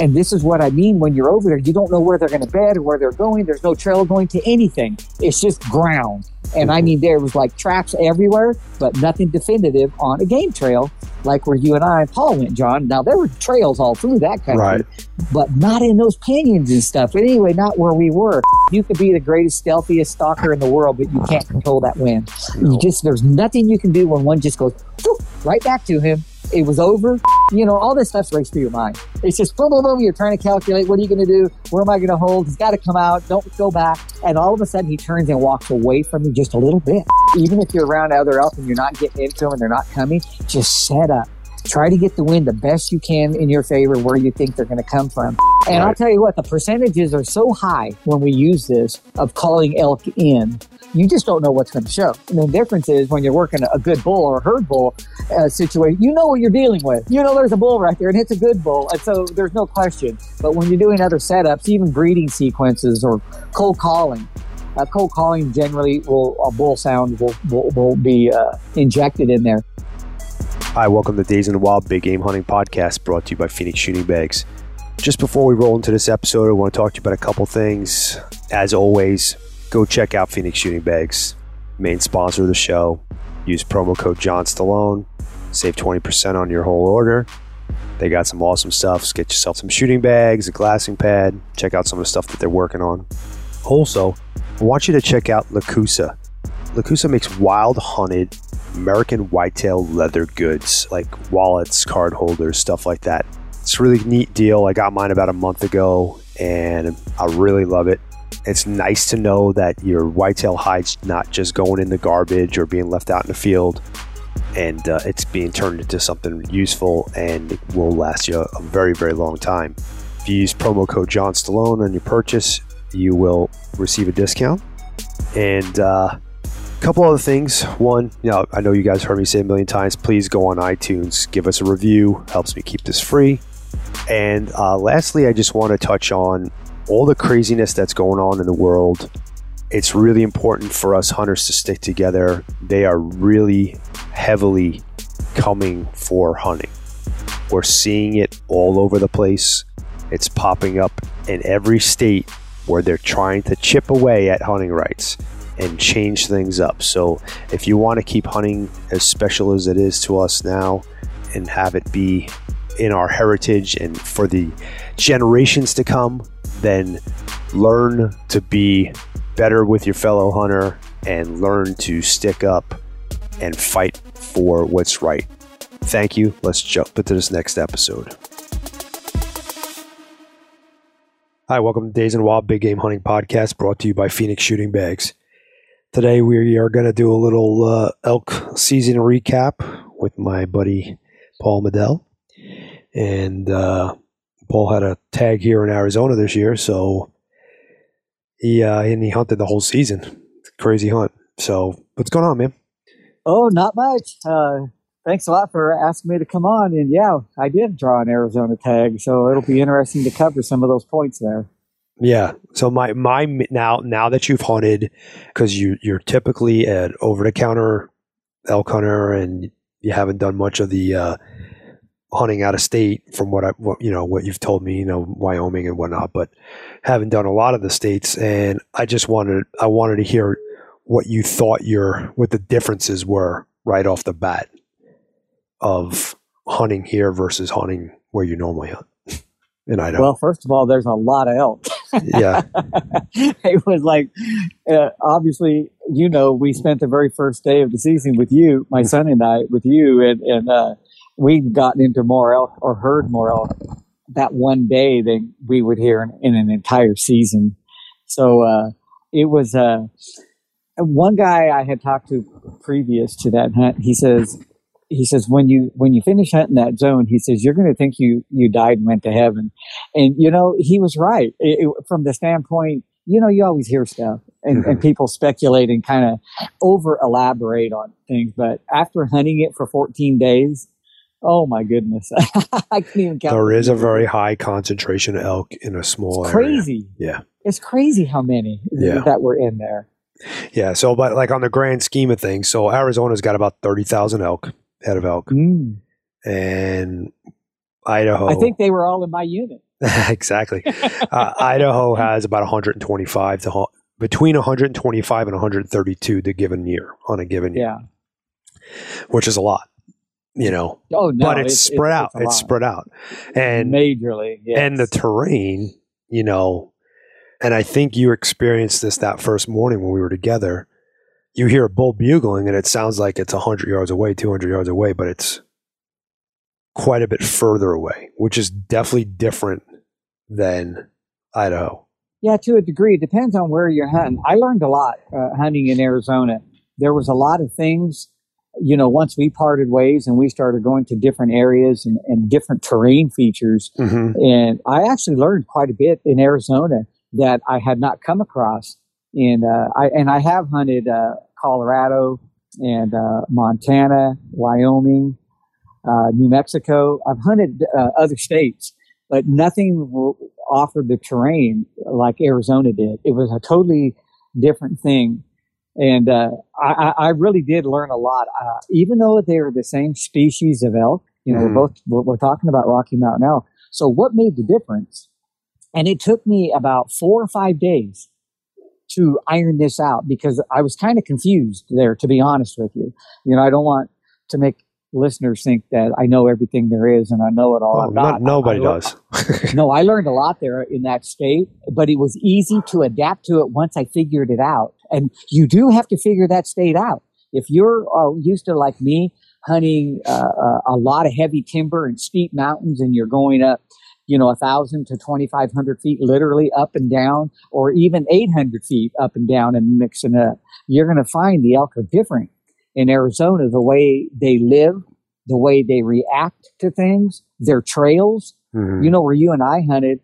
And this is what I mean when you're over there. You don't know where they're going to bed or where they're going. There's no trail going to anything. It's just ground. And I mean, there was like tracks everywhere, but nothing definitive on a game trail, like where you and I and Paul went, John. Now, there were trails all through that country, Right. but not in those canyons and stuff. But anyway, not where we were. You could be the greatest, stealthiest stalker in the world, but you can't control that wind. You just, there's nothing you can do when one just goes whoop, right back to him. It was over. You know, all this stuff's raced through your mind. It's just boom, boom, boom. You're trying to calculate what are you going to do? Where am I going to hold? He's got to come out. Don't go back. And all of a sudden, he turns and walks away from you just a little bit. Even if you're around other elk and you're not getting into them and they're not coming, just set up. Try to get the wind the best you can in your favor where you think they're going to come from. And I'll tell you what, the percentages are so high when we use this of calling elk in. You just don't know what's going to show. And the difference is when you're working a good bull or a herd bull uh, situation, you know what you're dealing with. You know there's a bull right there and it's a good bull. And so there's no question. But when you're doing other setups, even breeding sequences or cold calling, uh, cold calling generally will, a bull sound will, will, will be uh, injected in there. Hi, welcome to Days in the Wild Big Game Hunting Podcast brought to you by Phoenix Shooting Bags. Just before we roll into this episode, I want to talk to you about a couple things. As always, go check out Phoenix Shooting Bags, main sponsor of the show. Use promo code John Stallone, save 20% on your whole order. They got some awesome stuff. So get yourself some shooting bags, a glassing pad. Check out some of the stuff that they're working on. Also, I want you to check out Lacusa. Lacusa makes wild hunted American whitetail leather goods like wallets, card holders, stuff like that. It's a really neat deal. I got mine about a month ago and I really love it. It's nice to know that your whitetail hide's not just going in the garbage or being left out in the field and uh, it's being turned into something useful and will last you a very, very long time. If you use promo code John Stallone on your purchase, you will receive a discount. And uh, couple other things. One, you know, I know you guys heard me say a million times. Please go on iTunes, give us a review. Helps me keep this free. And uh, lastly, I just want to touch on all the craziness that's going on in the world. It's really important for us hunters to stick together. They are really heavily coming for hunting. We're seeing it all over the place. It's popping up in every state where they're trying to chip away at hunting rights and change things up. So if you want to keep hunting as special as it is to us now and have it be in our heritage and for the generations to come, then learn to be better with your fellow hunter and learn to stick up and fight for what's right. Thank you. Let's jump into this next episode. Hi, welcome to Days and Wild Big Game Hunting Podcast brought to you by Phoenix Shooting Bags. Today we are going to do a little uh, elk season recap with my buddy Paul Medel. And uh, Paul had a tag here in Arizona this year, so he uh, and he hunted the whole season. Crazy hunt. So what's going on, man? Oh, not much. Uh, thanks a lot for asking me to come on. And yeah, I did draw an Arizona tag, so it'll be interesting to cover some of those points there. Yeah. So my my now now that you've hunted, because you you're typically an over the counter elk hunter, and you haven't done much of the uh, hunting out of state, from what I what, you know what you've told me, you know Wyoming and whatnot, but haven't done a lot of the states, and I just wanted I wanted to hear what you thought your what the differences were right off the bat of hunting here versus hunting where you normally hunt in Idaho. Well, first of all, there's a lot of elk. Yeah. it was like, uh, obviously, you know, we spent the very first day of the season with you, my son and I, with you, and, and uh, we'd gotten into more elk or heard more elk that one day than we would hear in, in an entire season. So uh, it was uh, one guy I had talked to previous to that hunt. He says, he says when you when you finish hunting that zone, he says you're going to think you you died and went to heaven, and you know he was right It- it- from the standpoint. You know, you always hear stuff and, and mm-hmm. people speculate and kind of over elaborate on things. But after hunting it for 14 days, oh my goodness, I can't even count. There is a very high concentration of elk in a small it's area. crazy. Yeah. It's crazy how many Yeah. that were in there. Yeah. So, but like on the grand scheme of things, so Arizona's got about 30,000 elk, head of elk, Mm. and Idaho. I think they were all in my unit. exactly. Uh, Idaho has about 125 to between 125 and 132 the given year on a given year, Yeah. which is a lot, you know. Oh no, but it's, spread out. a It's spread out, and majorly. Yes. and the terrain, you know, and I think you experienced this that first morning when we were together. You hear a bull bugling, and it sounds like it's 100 yards away, 200 yards away, but it's quite a bit further away, which is definitely different than Idaho. Yeah, to a degree. It depends on where you're hunting. I learned a lot uh, hunting in Arizona. There was a lot of things, you know, once we parted ways and we started going to different areas and, and different terrain features. Mm-hmm. And I actually learned quite a bit in Arizona that I had not come across. In uh, I and I have hunted uh, Colorado and uh, Montana, Wyoming, uh, New Mexico. I've hunted uh, other states, but nothing offered the terrain like Arizona did. It was a totally different thing. And uh, I, I really did learn a lot, uh, even though they're the same species of elk. You know, Mhm. we're both we're, we're talking about Rocky Mountain elk. So, what made the difference? And it took me about four or five days to iron this out because I was kind of confused there, to be honest with you. You know, I don't want to make listeners think that I know everything there is and I know it all. Oh, not. nobody I- I- does. no, I learned a lot there in that state, but it was easy to adapt to it once I figured it out. And you do have to figure that state out. If you're uh, used to, like me, hunting uh, uh, a lot of heavy timber and steep mountains, and you're going up, you know, a thousand to twenty five hundred feet, literally up and down, or even eight hundred feet up and down, and mixing up, you're going to find the elk are different in Arizona. The way they live, the way they react to things, their trails. Mhm. You know, where you and I hunted,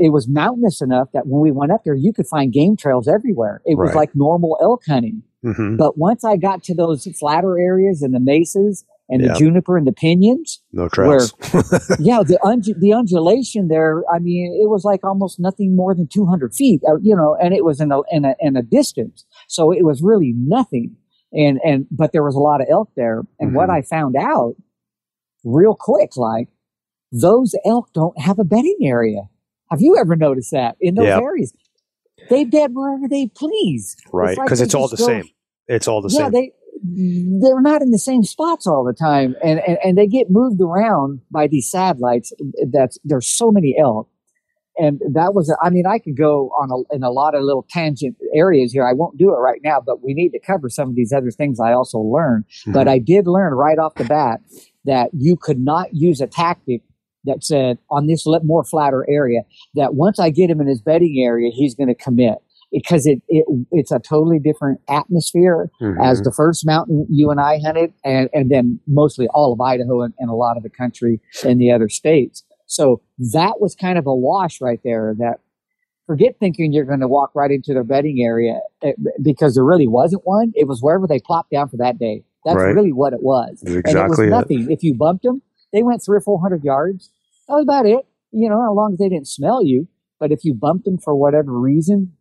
it was mountainous enough that when we went up there, you could find game trails everywhere. It was Right. like normal elk hunting. Mhm. But once I got to those flatter areas and the mesas and Yeah. the juniper and the pinions, No trails. yeah, the undu- the undulation there. I mean, it was like almost nothing more than two hundred feet, uh, you know, and it was in a, in a in a distance, so it was really nothing. And and but there was a lot of elk there, and what Mhm. I found out real quick, like those elk don't have a bedding area. Have you ever noticed that in those areas? They bed wherever they please. right. like Because they it's all the go- same. It's all the yeah, same. they they're not in the same spots all the time, and, and and they get moved around by these satellites. That's there's so many elk, and that was I mean I could go on a, in a lot of little tangent areas here. I won't do it right now, but we need to cover some of these other things I also learned. But Mhm. I did learn right off the bat that you could not use a tactic that said on this more flatter area that once I get him in his bedding area, he's going to commit because it, it it's a totally different atmosphere Mhm. as the first mountain you and I hunted, and, and then mostly all of Idaho and, and a lot of the country in the other states. So that was kind of a wash right there. That forget thinking you're going to walk right into their bedding area eh, because there really wasn't one. It was wherever they plopped down for that day. That's Right. really what it was. That's and it exactly was it. nothing. If you bumped them, they went three or four hundred yards. That was about it. You know, as long as they didn't smell you. But if you bumped them for whatever reason,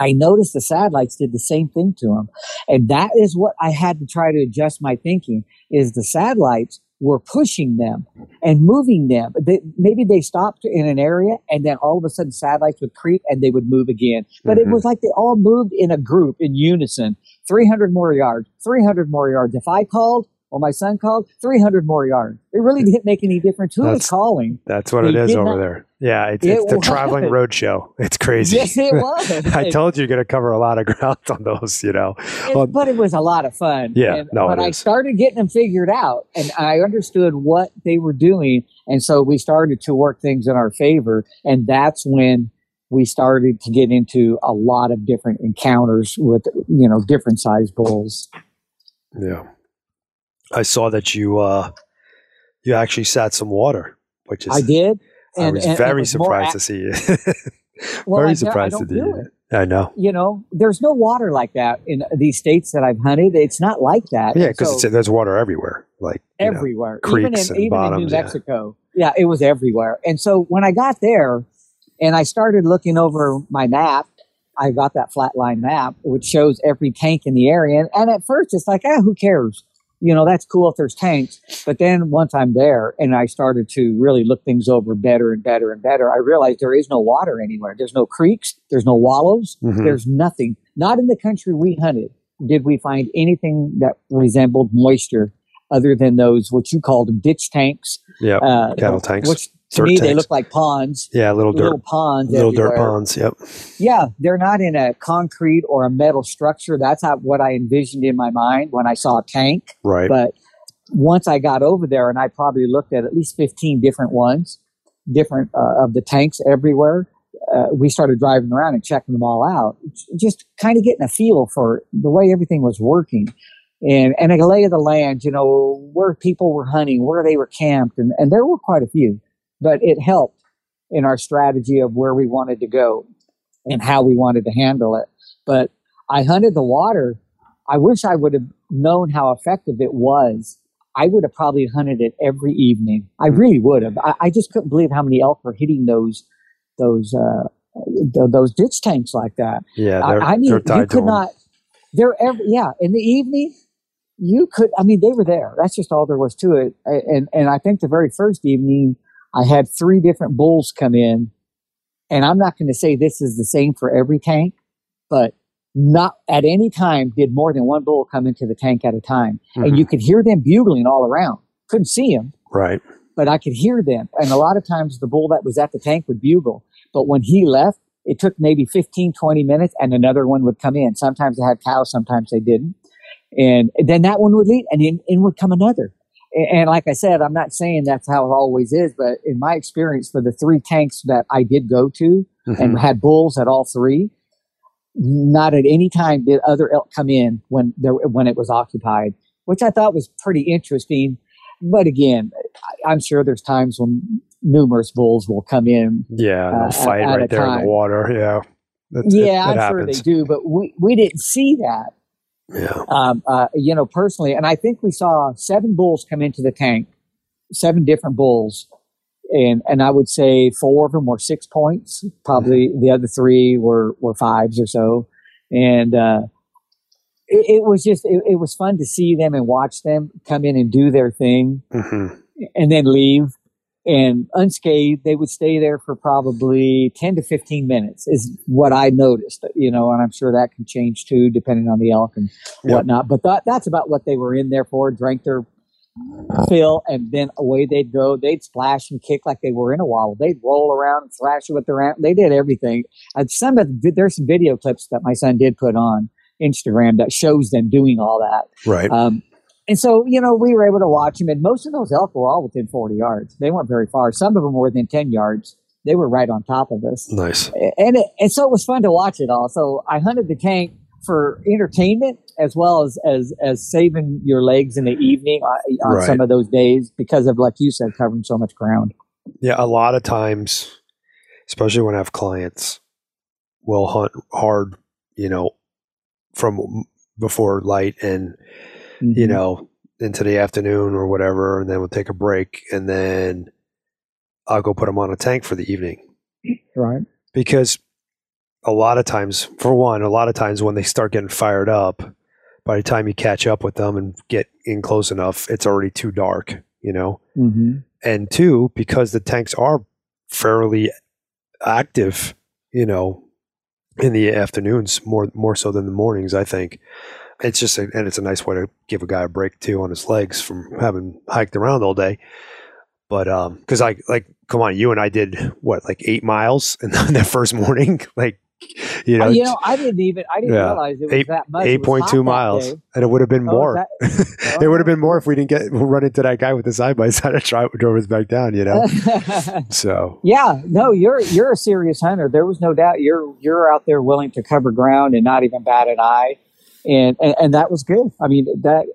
I noticed the satellites did the same thing to them. And that is what I had to try to adjust my thinking is the satellites were pushing them and moving them. They, maybe they stopped in an area and then all of a sudden satellites would creep and they would move again. But Mhm. it was like they all moved in a group in unison. 300 more yards, 300 more yards. If I called or my son called, 300 more yards. It really didn't make any difference who was That's- calling. That's what it is over not- there. Yeah, it's, It it's the was. traveling road show. It's crazy. Yes, it was. I told you you're going to cover a lot of ground on those, you know. It- Well- but it was a lot of fun. Yeah, And no, it I is. started getting them figured out and I understood what they were doing, and so we started to work things in our favor, and that's when we started to get into a lot of different encounters with you know different size bulls. Yeah. I saw that you uh you actually sat some water, which is I did. I was and- and very was more surprised to see you. Well, very I- surprised to do see it. you. I know. You know, there's no water like that in these states that I've hunted. It's not like that. Yeah, because so- there's water everywhere. Like you know. everywhere, even in, and even in bottoms, New yeah. Mexico. Yeah. it was everywhere. And so when I got there, and I started looking over my map, I got that flatline map which shows every tank in the area. And, and at first, it's like, ah, who cares? You know, that's cool if there's tanks. But then once I'm there and I started to really look things over better and better and better, I realized there is no water anywhere. There's no creeks. There's no wallows. Mhm. There's nothing. Not in the country we hunted did we find anything that resembled moisture other than those, what you called them, ditch tanks. Yeah. Uh, Cattle tanks. Which to me, they look like ponds. Yeah, little dirt, Little ponds. little dirt ponds. Yep. Yeah, they're not in a concrete or a metal structure. That's not what I envisioned in my mind when I saw a tank. Right. But once I got over there, and I probably looked at at least 15 different ones, different uh, of the tanks everywhere, uh, we started driving around and checking them all out, just kind of getting a feel for the way everything was working. And, and a lay of the land, you know, where people were hunting, where they were camped, and, and there were quite a few, but it helped in our strategy of where we wanted to go and how we wanted to handle it. But I hunted the water. I wish I would have known how effective it was. I would have probably hunted it every evening. I really would have. I, I just couldn't believe how many elk were hitting those those uh, th- those ditch tanks like that. yeah. I, I mean, you could 'em. not. They're every yeah. In the evening, you could. I mean, they were there. That's just all there was to it. And and I think the very first evening, I had three different bulls come in, and I'm not going to say this is the same for every tank, but not at any time did more than one bull come into the tank at a time, Mhm. and you could hear them bugling all around. Couldn't see them, Right. but I could hear them. And a lot of times the bull that was at the tank would bugle. But when he left, it took maybe 15, 20 minutes and another one would come in. Sometimes they had cows, sometimes they didn't. And then that one would leave and in, in would come another. And like I said, I'm not saying that's how it always is, but in my experience for the three tanks that I did go to Mhm. and had bulls at all three, not at any time did other elk come in when there, when it was occupied, which I thought was pretty interesting. But again, I'm sure there's times when numerous bulls will come in. Yeah. uh, They'll fight at right there in the water. Yeah. That's, yeah, it I'm sure they do, but we, we didn't see that. Yeah. Um, uh, you know, personally, and I think we saw seven bulls come into the tank, seven different bulls, and and I would say four of them were six points. Probably the other three were were fives or so, and uh, it, it was just it, it was fun to see them and watch them come in and do their thing hmm and then leave and unscathed they would stay there for probably 10 to 15 minutes is what i noticed you know and i'm sure that can change too depending on the elk and Yep. whatnot but that, that's about what they were in there for drank their fill and then away they'd go they'd splash and kick like they were in a wall they'd roll around and thrash with their ant- they did everything and some of the, there's some video clips that my son did put on instagram that shows them doing all that Right. um, and so, you know, we were able to watch them, and most of those elk were all within 40 yards. They weren't very far. Some of them were within 10 yards. They were right on top of us. nice. And, it, and so it was fun to watch it all. So I hunted the tank for entertainment as well as, as, as saving your legs in the evening uh, uh, on, on Right. some of those days because of, like you said, covering so much ground. Yeah, a lot of times, especially when I have clients, will hunt hard, you know, from before light and, you Mhm. know, into the afternoon or whatever, and then we'll take a break, and then I'll go put them on a tank for the evening Right. because a lot of times, for one, a lot of times when they start getting fired up, by the time you catch up with them and get in close enough, it's already too dark, you know. Mm-hmm. and two because the tanks are fairly active you know in the afternoons more more so than the mornings i think it's just a, and it's a nice way to give a guy a break too on his legs from having hiked around all day. But um because i like come on you and i did what like eight miles in that first morning? Like you know, Uh, you know, I didn't even, I didn't Yeah. realize it was Eight- that much. Eight point two miles and it would have been Oh, more. that- it would have been more if we didn't get run into that guy with the side by side and drive drove us back down you know? So. Yeah, no, you're you're a serious hunter. There was no doubt you're you're out there willing to cover ground and not even bat an eye, and and, and that was good. I mean that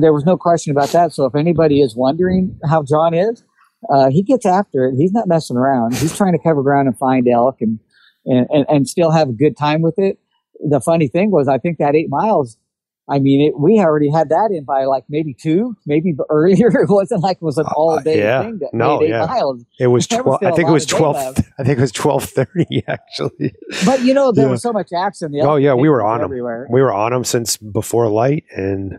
there was no question about that. So if anybody is wondering how John is, uh, he gets after it. He's not messing around. He's trying to cover ground and find elk and and and, and still have a good time with it. The funny thing was, I think that eight miles. I mean, it, we already had that in by like maybe two, maybe earlier. It wasn't like it was an all day Uh, yeah. thing that No, yeah. miles. It was. I think it was twelve. I think it was twelve thirty actually. But you know, there Yeah. was so much action. The Oh, yeah, we were on on 'em. everywhere. We were on them since before light, and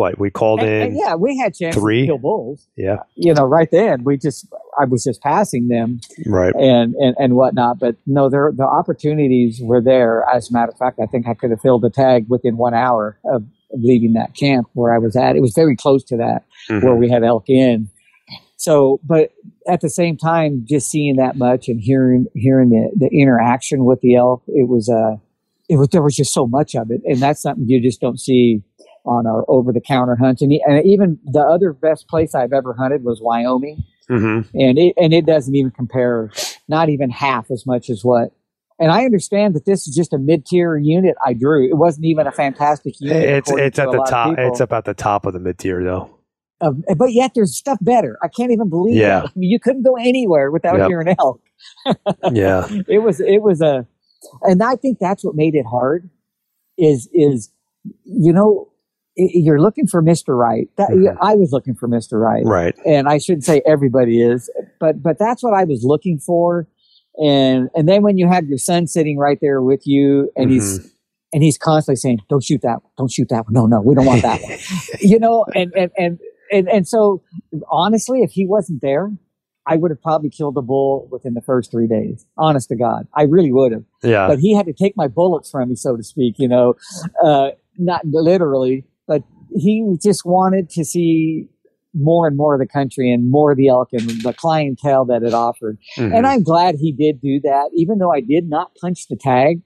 what we called And- in. and yeah, we had chances three. to kill bulls. yeah, You know, right then we just I was just passing them right. and and, and whatnot. But no, there the opportunities were there. As a matter of fact, I think I could have filled the tag within one hour of, of leaving that camp where I was at. It was very close to that Mhm. where we had elk in. So, but at the same time, just seeing that much and hearing hearing the, the interaction with the elk, it was uh, it was there was just so much of it, and that's something you just don't see on our over the counter hunts. And, and even the other best place I've ever hunted was Wyoming, Mhm. and it and it doesn't even compare, not even half as much as what. And I understand that this is just a mid tier unit I drew. It wasn't even a fantastic unit. It's it's to at the top. It's up at the top of the mid tier though. Uh, but yet there's stuff better. I can't even believe Yeah. I mean, you couldn't go anywhere without Yep. hearing elk. Yeah, It was it was a, and I think that's what made it hard. Is is you know you're looking for Mr. Right. That Mhm. I was looking for Mr. Right, right. and I shouldn't say everybody is, but but that's what I was looking for. And and then when you have your son sitting right there with you, and he's Mm-hmm. and he's constantly saying, "Don't shoot that one. Don't shoot that one. No, no, we don't want that one." you know, and and and and and so honestly, if he wasn't there, I would have probably killed the bull within the first three days. Honest to God, I really would have. Yeah, But he had to take my bullets from me, so to speak. You know, uh, not literally, but he just wanted to see more and more of the country and more of the elk and the clientele that it offered. Mhm. And I'm glad he did do that, even though I did not punch the tag.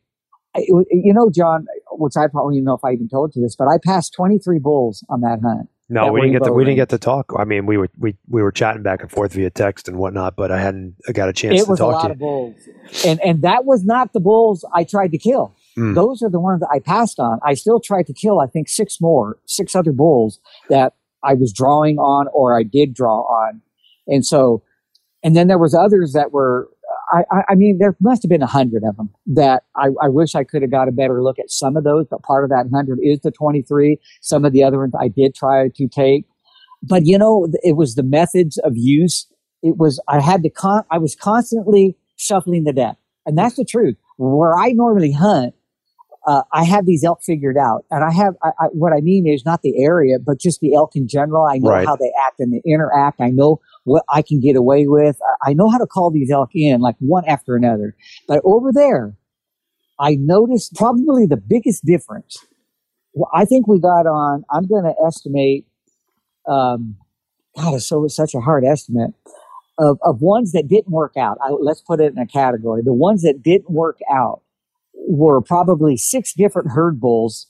I, you know, John, which I probably don't know if I even told you this, but I passed 23 bulls on that hunt. no, that we didn't get to, we didn't get to talk. I mean, we were we we were chatting back and forth via text and whatnot, but I hadn't got a chance It to was a talk lot to you. of bulls, and and that was not the bulls I tried to kill. Mm. Those are the ones that I passed on. I still tried to kill, I think, six more, six other bulls that I was drawing on or I did draw on, and so, and then there was others that were. I, I, I mean, there must have been a hundred of them that I, I wish I could have got a better look at some of those, but part of that hundred is the 23. Some of the other ones I did try to take, but you know, it was the methods of use. It was, I had to con, I was constantly shuffling the deck. And that's the truth. Where I normally hunt, uh, I have these elk figured out, and I have I, I, what I mean is not the area, but just the elk in general. I know Right. how they act and they interact. I know what I can get away with. I, I know how to call these elk in like one after another. But over there, I noticed probably the biggest difference. Well, I think we got on. I'm going to estimate. Um, God, it's so it's such a hard estimate of of ones that didn't work out. I, let's put it in a category. The ones that didn't work out were probably six different herd bulls.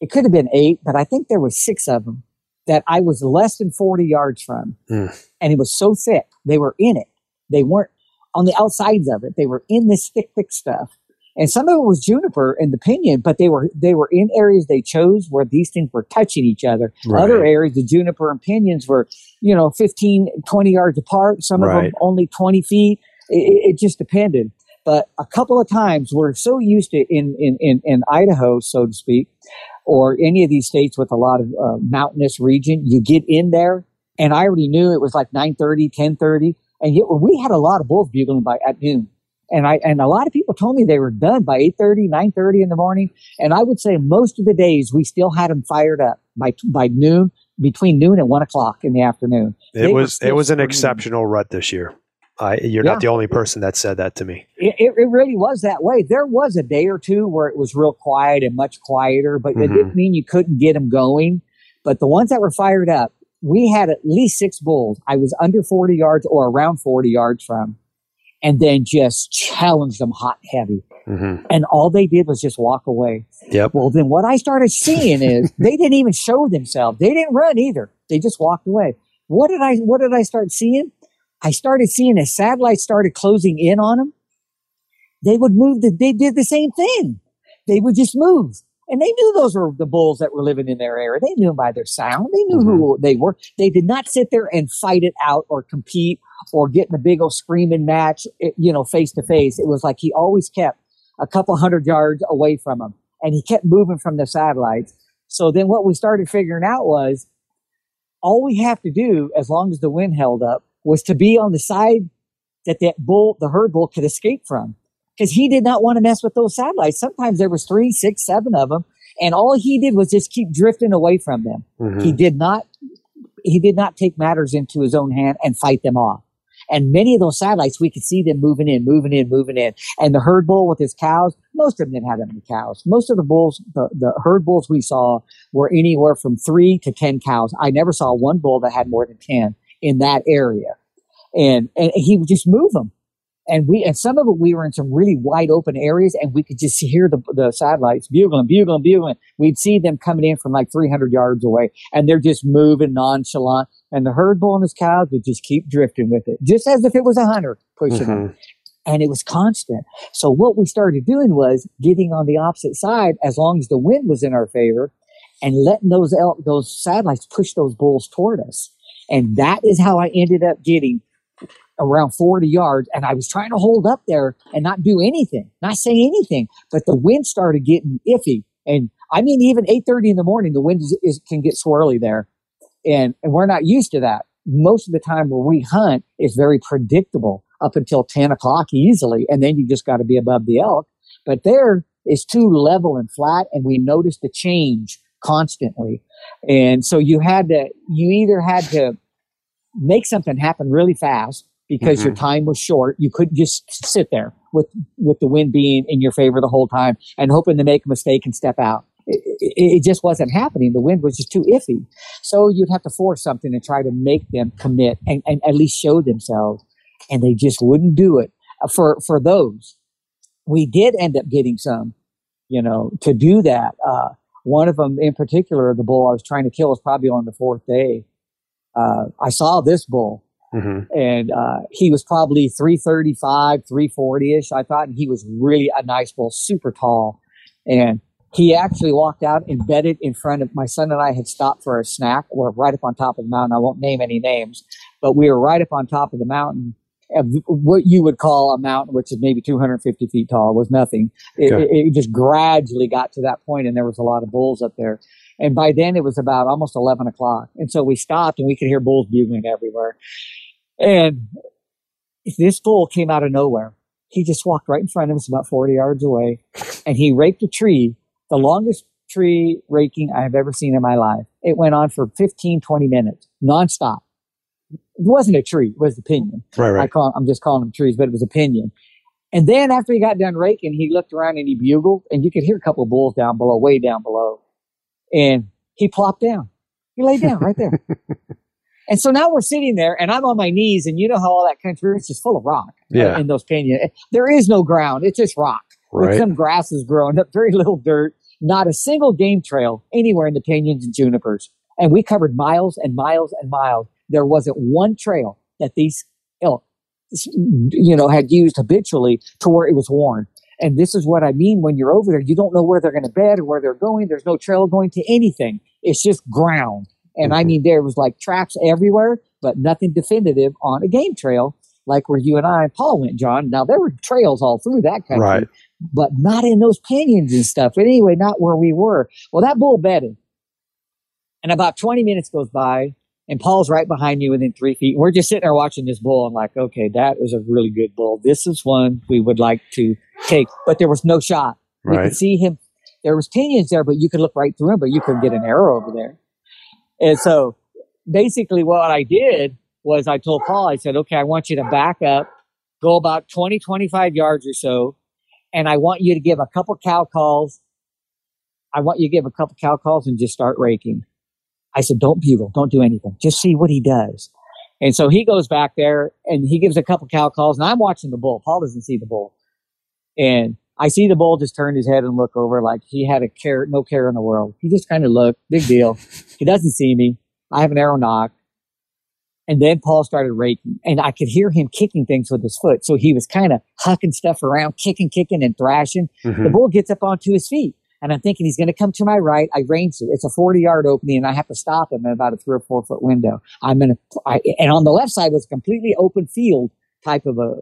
It could have been eight, but I think there was six of them that I was less than 40 yards from. Hmm. And it was so thick. They were in it. They weren't on the outsides of it. They were in this thick, thick stuff. And some of it was juniper and the pinion, but they were they were in areas they chose where these things were touching each other. Right. Other areas, the juniper and pinions were, you know, 15, 20 yards apart. Some of Right. them only 20 feet. It it just depended. But a couple of times we're so used to in, in, in, in Idaho, so to speak, or any of these states with a lot of uh, mountainous region, you get in there and I already knew it was like 930, 1030. And yet we had a lot of bulls bugling by at noon. And I, and a lot of people told me they were done by 830, 930 in the morning. And I would say most of the days we still had them fired up by, by noon, between noon and one o'clock in the afternoon. It They was it was an exceptional rut this year. I, you're Yeah. not the only person that said that to me. It, it, it really was that way. There was a day or two where it was real quiet and much quieter, but it Mhm. didn't mean you couldn't get them going. But the ones that were fired up, we had at least six bulls. I was under 40 yards or around 40 yards from, and then just challenged them hot and heavy. hmm And all they did was just walk away. Yep. Well, then what I started seeing is they didn't even show themselves. They didn't run either. They just walked away. What did I, what did I start seeing? I started seeing as satellites started closing in on them, they would move. The, they did the same thing. They would just move. And they knew those were the bulls that were living in their area. They knew 'em by their sound. They knew who they were. They did not sit there and fight it out or compete or get in a big old screaming match, eh, you know, face to face. It was like he always kept a couple hundred yards away from them and he kept moving from the satellites. So then what we started figuring out was all we have to do, as long as the wind held up, was to be on the side that that bull, the herd bull could escape from. Because he did not want to mess with those satellites. Sometimes there was three, six, seven of them. And all he did was just keep drifting away from them. Mhm. He did not, he did not take matters into his own hand and fight them off. And many of those satellites, we could see them moving in, moving in, moving in. And the herd bull with his cows, most of them didn't have that many cows. Most of the bulls, the, the herd bulls we saw were anywhere from three to 10 cows. I never saw one bull that had more than 10 in that area. And, and he would just move them. And we, and some of it, we were in some really wide open areas and we could just hear the, the satellites bugling, bugling, bugling. We'd see them coming in from like 300 yards away and they're just moving nonchalant. And the herd bull and his cows would just keep drifting with it, just as if it was a hunter pushing them Mhm. and it was constant. So what we started doing was getting on the opposite side as long as the wind was in our favor and letting those elk, those satellites push those bulls toward us. And that is how I ended up getting around 40 yards. And I was trying to hold up there and not do anything, not say anything, but the wind started getting iffy. And I mean, even 8.30 in the morning, the wind is, is, can get swirly there. And, and we're not used to that. Most of the time where we hunt is very predictable up until 10 o'clock easily. And then you just got to be above the elk. But there is too level and flat. And we noticed the change constantly. And so you had to, you either had to make something happen really fast because your time was short. You couldn't just sit there with, with the wind being in your favor the whole time and hoping to make a mistake and step out. It, it, it just wasn't happening. The wind was just too iffy. So you'd have to force something and try to make them commit and, and at least show themselves. And they just wouldn't do it Uh, for, for those. We did end up getting some, you know, to do that. Uh, one of them in particular, the bull I was trying to kill was probably on the fourth day. Uh, I saw this bull Mhm. and uh, he was probably 335 340ish i thought and he was really a nice bull super tall. And he actually walked out and bedded in front of my son and i had stopped for a snack. We're right up on top of the mountain. I won't name any names but we were right up on top of the mountain of what you would call a mountain which is maybe 250 feet tall was nothing. It, Okay. it, it just gradually got to that point and there was a lot of bulls up there and by then it was about almost 11 o'clock and so we stopped and we could hear bulls bugling everywhere and this bull came out of nowhere. He just walked right in front of us about 40 yards away and he raked a tree, the longest tree raking I have ever seen in my life. It went on for 15, 20 minutes, nonstop. It wasn't a tree, it was the pinion. Right, I right. call, I'm just calling them trees, but it was a pinion. And then after he got done raking, he looked around and he bugled and you could hear a couple of bulls down below, way down below. And he plopped down. He lay down right there. and so now we're sitting there and I'm on my knees and you know how all that country is just full of rock uh, Yeah. in those canyons. There is no ground. It's just rock with Right. some grasses growing up, very little dirt, not a single game trail anywhere in the canyons and junipers. And we covered miles and miles and miles. There wasn't one trail that these elk, you know, had used habitually to where it was worn. And this is what I mean when you're over there, you don't know where they're going to bed or where they're going. There's no trail going to anything. It's just ground. And I Mhm. mean, there was like traps everywhere, but nothing definitive on a game trail like where you and I and Paul went, John. Now there were trails all through that country, Right. but not in those canyons and stuff. But anyway, not where we were. Well, that bull bedded. And about 20 minutes goes by and Paul's right behind you within three feet. We're just sitting there watching this bull. I'm like, okay, that is a really good bull. This is one we would like to take, but there was no shot. You Right. could see him. There was pinions there, but you could look right through him, but you couldn't get an arrow over there. And so basically what I did was I told Paul, I said, okay, I want you to back up, go about 20, 25 yards or so. And I want you to give a couple cow calls. I want you to give a couple cow calls and just start raking. I said, don't bugle, don't do anything. Just see what he does. And so he goes back there and he gives a couple cow calls and I'm watching the bull. Paul doesn't see the bull. And I see the bull just turn his head and look over like he had a care, no care in the world. He just kind of looked, big deal. He doesn't see me. I have an arrow nock. And then Paul started raking and I could hear him kicking things with his foot. So he was kind of hucking stuff around, kicking, kicking and thrashing. The Mhm. bull gets up onto his feet and I'm thinking he's going to come to my right. I range it. It's a 40 yard opening and I have to stop him in about a three or four foot window. I'm in to, I, and on the left side was a completely open field type of a,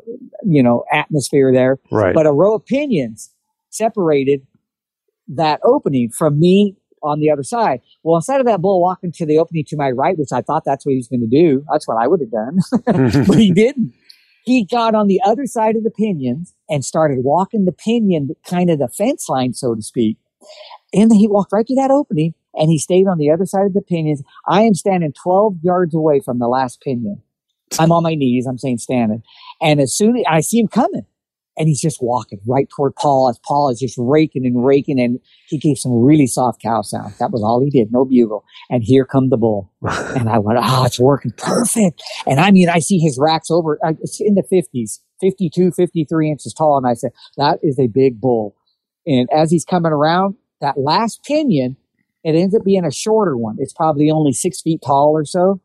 you know, atmosphere there Right. but a row of pinions separated that opening from me on the other side. Well, instead of that bull walking to the opening to my right, which I thought that's what he was going to do, that's what I would have done, but he didn't. He got on the other side of the pinions and started walking the pinion, kind of the fence line, so to speak. And he walked right to that opening and he stayed on the other side of the pinions. I am standing 12 yards away from the last pinion. I'm on my knees. I'm saying standing. And as soon as I see him coming, and he's just walking right toward Paul as Paul is just raking and raking and he gave some really soft cow sounds. That was all he did, no bugle. And here come the bull. and I went, oh, it's working perfect. And I mean, I see his racks over, uh, it's in the 50s, 52, 53 inches tall. And I said, that is a big bull. And as he's coming around, that last pinion, it ends up being a shorter one. It's probably only six feet tall or so.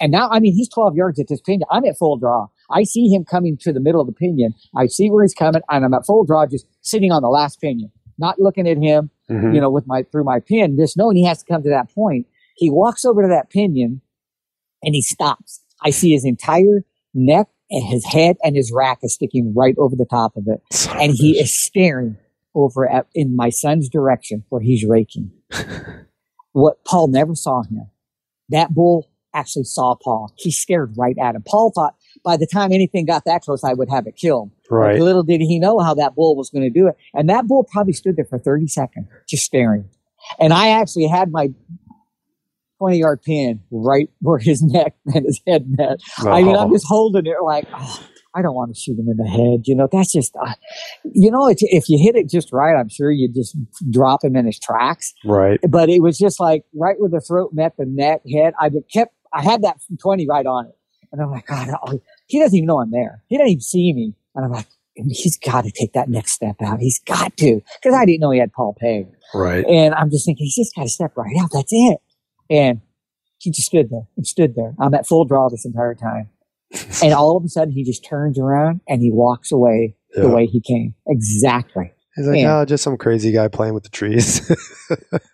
And now, I mean, he's 12 yards at this pinion. I'm at full draw. I see him coming to the middle of the pinion. I see where he's coming, and I'm at full draw, just sitting on the last pinion, not looking at him, mm-hmm. you know, with my through my pin, just knowing he has to come to that point. He walks over to that pinion, and he stops. I see his entire neck and his head and his rack is sticking right over the top of it, and he is staring over at in my son's direction where he's raking. what Paul never saw him. That bull actually saw Paul. He scared right at him. Paul thought by the time anything got that close, I would have it killed. Right. Like, little did he know how that bull was going to do it. And that bull probably stood there for 30 seconds, just staring. And I actually had my 20 yard pin right where his neck and his head met. Oh. I mean, I'm oh. just holding it like, oh, I don't want to shoot him in the head. You know, that's just, uh, you know, if you hit it just right, I'm sure you just drop him in his tracks. Right. But it was just like right where the throat met the neck, head. I kept, I had that 20 right on it. And I'm like, God, oh, he doesn't even know I'm there. He doesn't even see me. And I'm like, he's got to take that next step out. He's got to. Because I didn't know he had Paul Peg. Right. And I'm just thinking, he's just got to step right out. That's it. And he just stood there and stood there. I'm at full draw this entire time. and all of a sudden, he just turns around and he walks away yeah. the way he came. Exactly. He's like, and oh, just some crazy guy playing with the trees.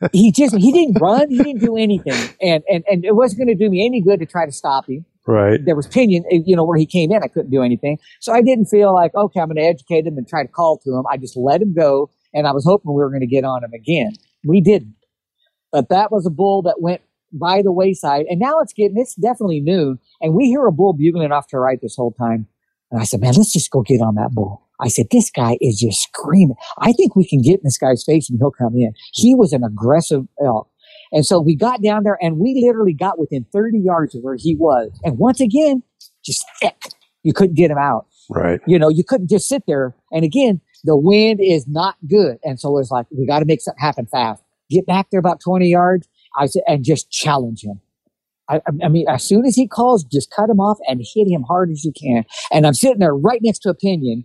he just he didn't run, he didn't do anything, and and and it wasn't going to do me any good to try to stop him. Right. There was pinion, eh, you know, where he came in, I couldn't do anything. So I didn't feel like, okay, I'm going to educate him and try to call to him. I just let him go, and I was hoping we were going to get on him again. We didn't. But that was a bull that went by the wayside, and now it's getting, it's definitely noon, and we hear a bull bugling off to the right this whole time. And I said, man, let's just go get on that bull. I said, this guy is just screaming. I think we can get in this guy's face and he'll come in. He was an aggressive elk. And so we got down there and we literally got within 30 yards of where he was. And once again, just thick. You couldn't get him out. Right. You know, you couldn't just sit there. And again, the wind is not good. And so it's like, we got to make something happen fast. Get back there about 20 yards. I said, and just challenge him. I, I, mean, as soon as he calls, just cut him off and hit him hard as you can. And I'm sitting there right next to opinion.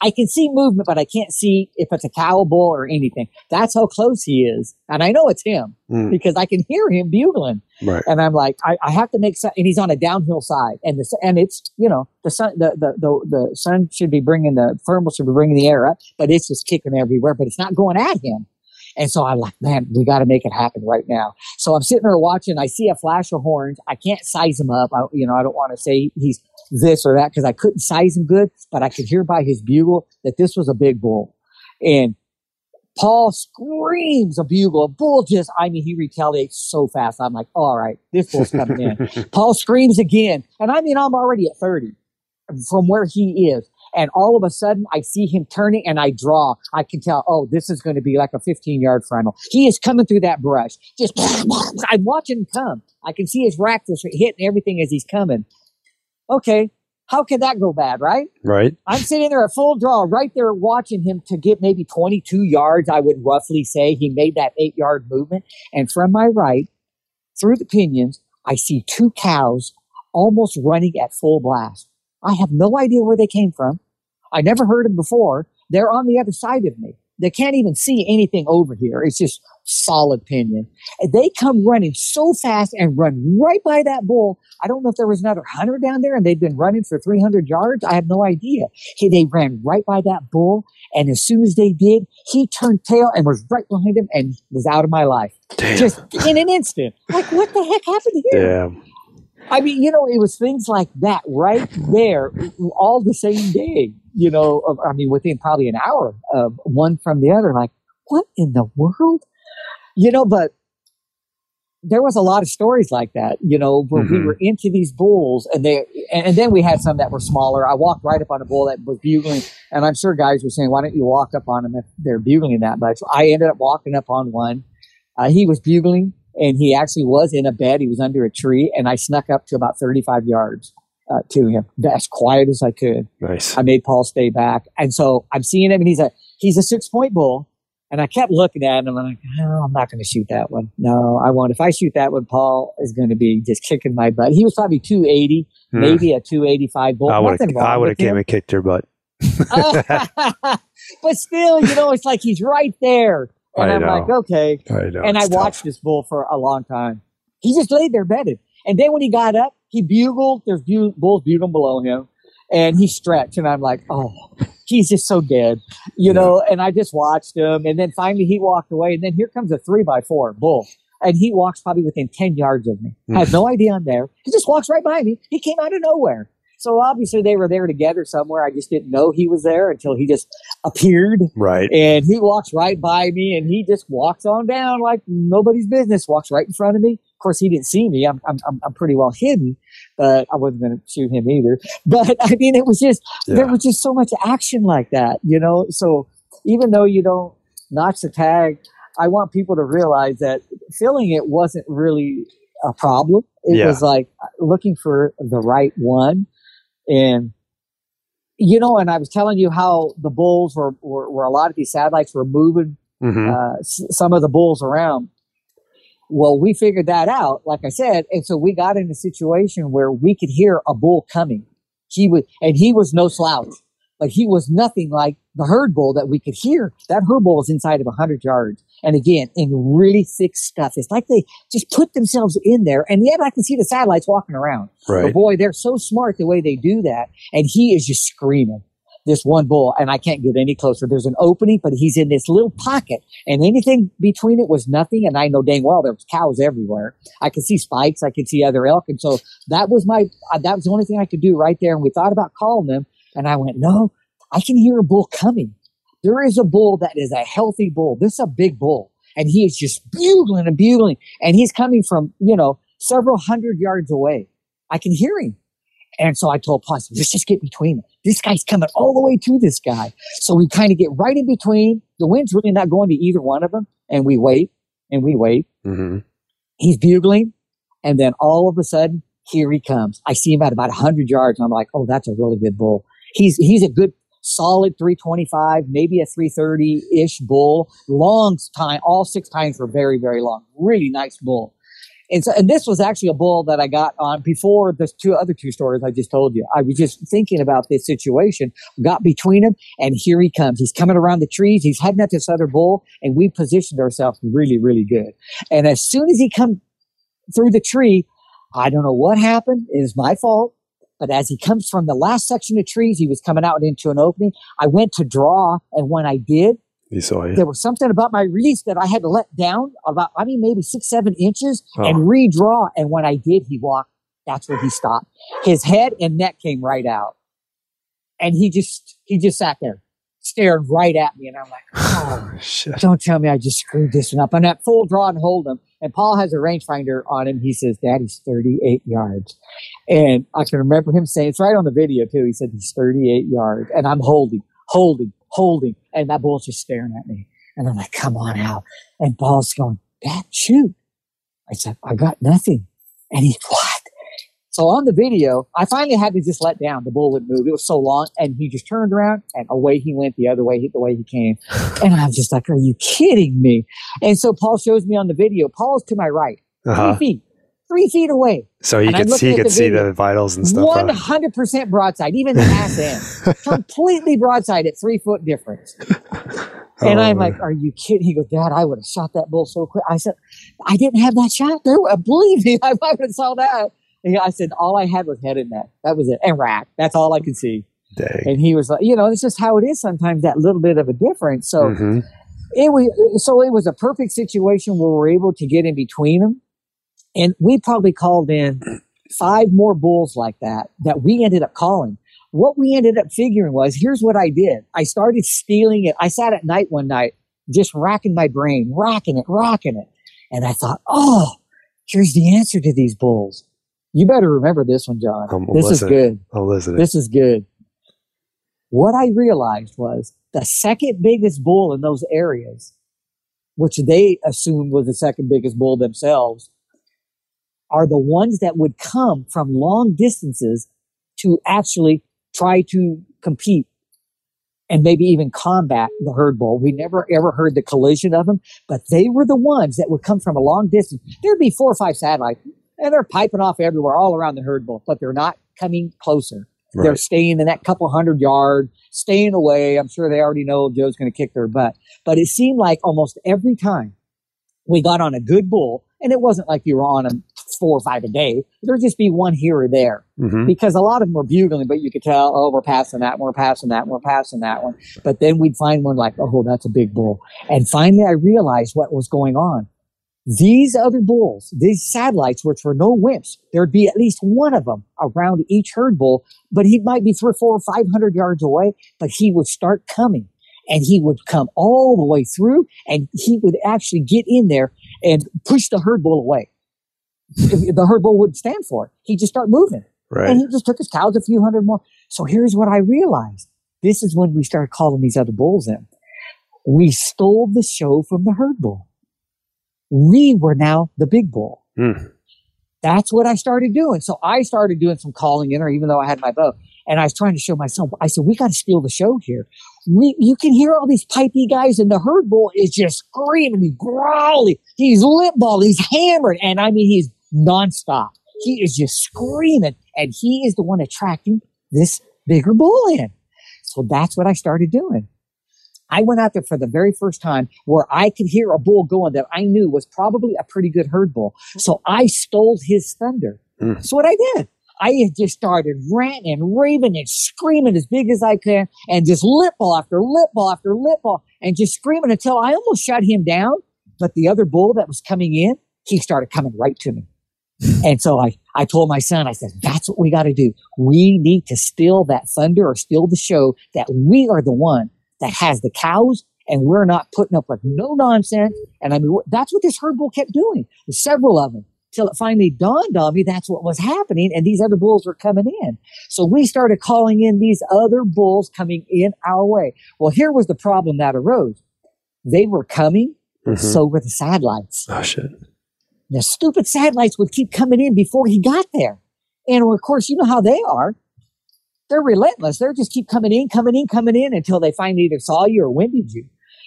I can see movement, but I can't see if it's a cow bull or anything. That's how close he is. And I know it's him mm. because I can hear him bugling. Right. And I'm like, I, I have to make some, and he's on a downhill side and the, and it's, you know, the sun, the, the, the, the sun should be bringing the thermal should be bringing the air up, but it's just kicking everywhere, but it's not going at him. And so I'm like, man, we got to make it happen right now. So I'm sitting there watching. I see a flash of horns. I can't size him up. I, you know, I don't want to say he's this or that because I couldn't size him good, but I could hear by his bugle that this was a big bull. And Paul screams a bugle. A bull just, I mean, he retaliates so fast. I'm like, all right, this bull's coming in. Paul screams again. And I mean, I'm already at 30 from where he is. And all of a sudden, I see him turning and I draw. I can tell, oh, this is going to be like a 15 yard frontal. He is coming through that brush. Just, I'm watching him come. I can see his rack just hitting everything as he's coming. Okay. How can that go bad, right? Right. I'm sitting there at full draw, right there watching him to get maybe 22 yards, I would roughly say. He made that eight yard movement. And from my right, through the pinions, I see two cows almost running at full blast. I have no idea where they came from. I never heard them before. They're on the other side of me. They can't even see anything over here. It's just solid pinion. And they come running so fast and run right by that bull. I don't know if there was another hunter down there and they'd been running for 300 yards. I have no idea. He, they ran right by that bull. And as soon as they did, he turned tail and was right behind him and was out of my life. Damn. Just in an instant. Like, what the heck happened here? Damn. I mean, you know, it was things like that right there, all the same day, you know, I mean, within probably an hour of one from the other. Like, what in the world? You know, but there was a lot of stories like that, you know, where we Mhm. were into these bulls and they, and, and then we had some that were smaller. I walked right up on a bull that was bugling and I'm sure guys were saying, why don't you walk up on them if they're bugling that much? I ended up walking up on one. Uh, he was bugling and he actually was in a bed. He was under a tree and I snuck up to about 35 yards uh, to him as quiet as I could. Nice. I made Paul stay back. And so I'm seeing him and he's a, he's a six point bull. And I kept looking at him. and I'm like, no, I'm not going to shoot that one. No, I won't. If I shoot that one, Paul is going to be just kicking my butt. He was probably 280, Hmm. maybe a 285 bull. I would have. wrong I would have him. came and kicked her butt. but still, you know, it's like he's right there. And I I'm know. like, okay. I know. and I it's tough. watched this bull for a long time. He just laid there bedded. And then when he got up, he bugled. There's bu- bulls bugling below him. And he stretched. And I'm like, oh, he's just so dead, you know? And I just watched him. And then finally he walked away. And then here comes a three by four bull. And he walks probably within 10 yards of me. I have no hmm. idea I'm there. He just walks right by me. He came out of nowhere. So obviously they were there together somewhere. I just didn't know he was there until he just appeared Right. and he walks right by me and he just walks on down like nobody's business walks right in front of me course he didn't see me. I'm i'm, I'm- pretty well hidden but i wasn't going to shoot him either. But i mean it was just there was just so much action like that you know? So even though you don't notch the tag i want people to realize that filling it wasn't really a problem. It Yeah. was like looking for the right one. And you know, and I was telling you how the bulls were, were, were a lot of these satellites were moving hmm uh, s- some of the bulls around. Well, we figured that out, like I said, and so we got in a situation where we could hear a bull coming. He was, and he was no slouch, but he was nothing like the herd bull that we could hear. That herd bull was inside of hundred yards, and again in really thick stuff. It's like they just put themselves in there, and yet I can see the satellites walking around. But boy, they're so smart the way they do that. And he is just screaming. This one bull, and I can't get any closer. There's an opening, but he's in this little pocket, and anything between it was nothing. And I know dang well there was cows everywhere. I could see spikes, I could see other elk, and so that was my uh, that was the only thing I could do right there. And we thought about calling them, and I went, no, I can hear a bull coming. There is a bull that is a healthy bull. This is a big bull, and he is just bugling and bugling, and he's coming from you know several hundred yards away. I can hear him. And so I told Posse, let's just get between them. This guy's coming all the way to this guy. So we kind of get right in between. The wind's really not going to either one of them. And we wait and we wait. hmm He's bugling. And then all of a sudden, here he comes. I see him at about 100 yards. And I'm like, oh, that's a really good bull. He's, he's a good, solid 325, maybe a 330 ish bull. Long time, all six times were very, very long. Really nice bull. And so, and this was actually a bull that I got on before the two other two stories I just told you. I was just thinking about this situation, got between him, and here he comes. He's coming around the trees. He's heading at this other bull, and we positioned ourselves really, really good. And as soon as he come through the tree, I don't know what happened. It is my fault. But as he comes from the last section of trees, he was coming out into an opening. I went to draw, and when I did, He saw you. there was something about my release that I had to let down about, I mean, maybe six, seven inches Oh. and redraw. And when I did, he walked. That's where he stopped. His head and neck came right out. And he just, he just sat there staring right at me. And I'm like, oh, Shit. don't tell me I just screwed this one up. I'm at full draw and hold him. And Paul has a rangefinder on him. He says, Daddy's 38 yards. And I can remember him saying, it's right on the video too. He said, he's 38 yards. And I'm holding, holding, holding. And that bull's just staring at me. And I'm like, come on out. And Paul's going, Dad, shoot. I said, I got nothing. And he's, what? So on the video, I finally had to just let down. The bull wouldn't move. It was so long. And he just turned around and away he went the other way, the way he came. And I was just like, are you kidding me? And so Paul shows me on the video. Paul's to my right, Uh-huh. three feet, three feet away. So he And could he could the see video. the vitals and stuff. Hundred percent broadside, even the ass end, completely broadside at three foot difference. And Oh, I'm like, "Are you kidding?" He goes, "Dad, I would have shot that bull so quick." I said, "I didn't have that shot there. Believe me, I would have saw that." And I said, "All I had was head and neck. That was it, and rack. That's all I could see." dang. And he was like, "You know, it's just how it is sometimes. That little bit of a difference." So Mhm. it was so it was a perfect situation where we were able to get in between them and we probably called in five more bulls like that that we ended up calling what we ended up figuring was here's what i did i started stealing it i sat at night one night just racking my brain racking it racking it and i thought oh Here's the answer to these bulls. You better remember this one, John. I'm this is good. I'm listening. This is good. What I realized was the second biggest bull in those areas, which they assumed was the second biggest bull themselves, are the ones that would come from long distances to actually try to compete and maybe even combat the herd bull. We never ever heard the collision of them, but they were the ones that would come from a long distance. There'd be four or five satellites and they're piping off everywhere all around the herd bull, but they're not coming closer. They're staying in that couple hundred yard, staying away. I'm sure they already know Joe's going to kick their butt. But it seemed like almost every time we got on a good bull, and it wasn't like you were on them four or five a day. There'd just be one here or there Mhm. because a lot of them were bugling, but you could tell, oh, we're passing that one, we're passing that one, we're passing that one. But then we'd find one like, oh, that's a big bull. And finally I realized what was going on. These other bulls, these satellites, which were no wimps, there'd be at least one of them around each herd bull, but he might be three or four or five hundred yards away, but he would start coming and he would come all the way through and he would actually get in there and push the herd bull away. the herd bull wouldn't stand for it. He'd just start moving. Right. And he just took his cows a few hundred more. So here's what I realized. This is when we started calling these other bulls in. We stole the show from the herd bull. We were now the big bull. Hmm. That's what I started doing. So I started doing some calling in, or even though I had my bow, and I was trying to show myself. I said, "We got to steal the show here. We, you can hear all these pipey guys, and the herd bull is just screaming, he's growling, he's lip bawl, he's hammered, and I mean, he's nonstop. He is just screaming, and he is the one attracting this bigger bull in. So that's what I started doing. I went out there for the very first time where I could hear a bull going that I knew was probably a pretty good herd bull. So I stole his thunder. Mm. That's what I did. I just started ranting and raving and screaming as big as I can and just lip bawl after lip bawl after lip bawl and just screaming until I almost shut him down. But the other bull that was coming in, he started coming right to me. And so I, I told my son, I said, that's what we got to do. We need to steal that thunder or steal the show that we are the one that has the cows and we're not putting up with no nonsense. And I mean, that's what this herd bull kept doing. Several of them till it finally dawned on me that's what was happening and these other bulls were coming in. So we started calling in these other bulls coming in our way. Well, here was the problem that arose. They were coming, Mhm. so were the satellites. oh shit. The stupid satellites would keep coming in before he got there. And of course, you know how they are. They're relentless. They're just keep coming in, coming in, coming in until they finally either saw you or winded you.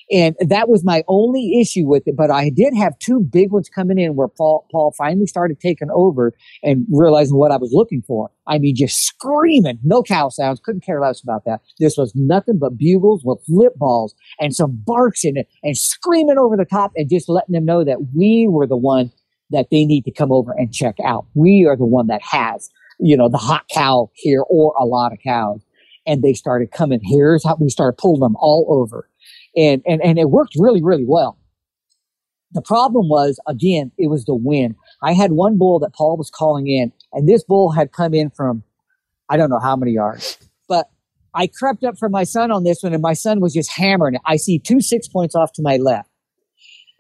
And that was my only issue with it. But I did have two big ones coming in where Paul, Paul finally started taking over and realizing what I was looking for. I mean, just screaming, no cow sounds, couldn't care less about that. This was nothing but bugles with lip bawls and some barks in it and screaming over the top and just letting them know that we were the one that they need to come over and check out. We are the one that has, you know, the hot cow here or a lot of cows. And they started coming. Here's how we started pulling them all over. And, and, and it worked really, really well. The problem was, again, it was the wind. I had one bull that Paul was calling in, and this bull had come in from, I don't know how many yards, but I crept up for my son on this one, and my son was just hammering it. I see two six points off to my left.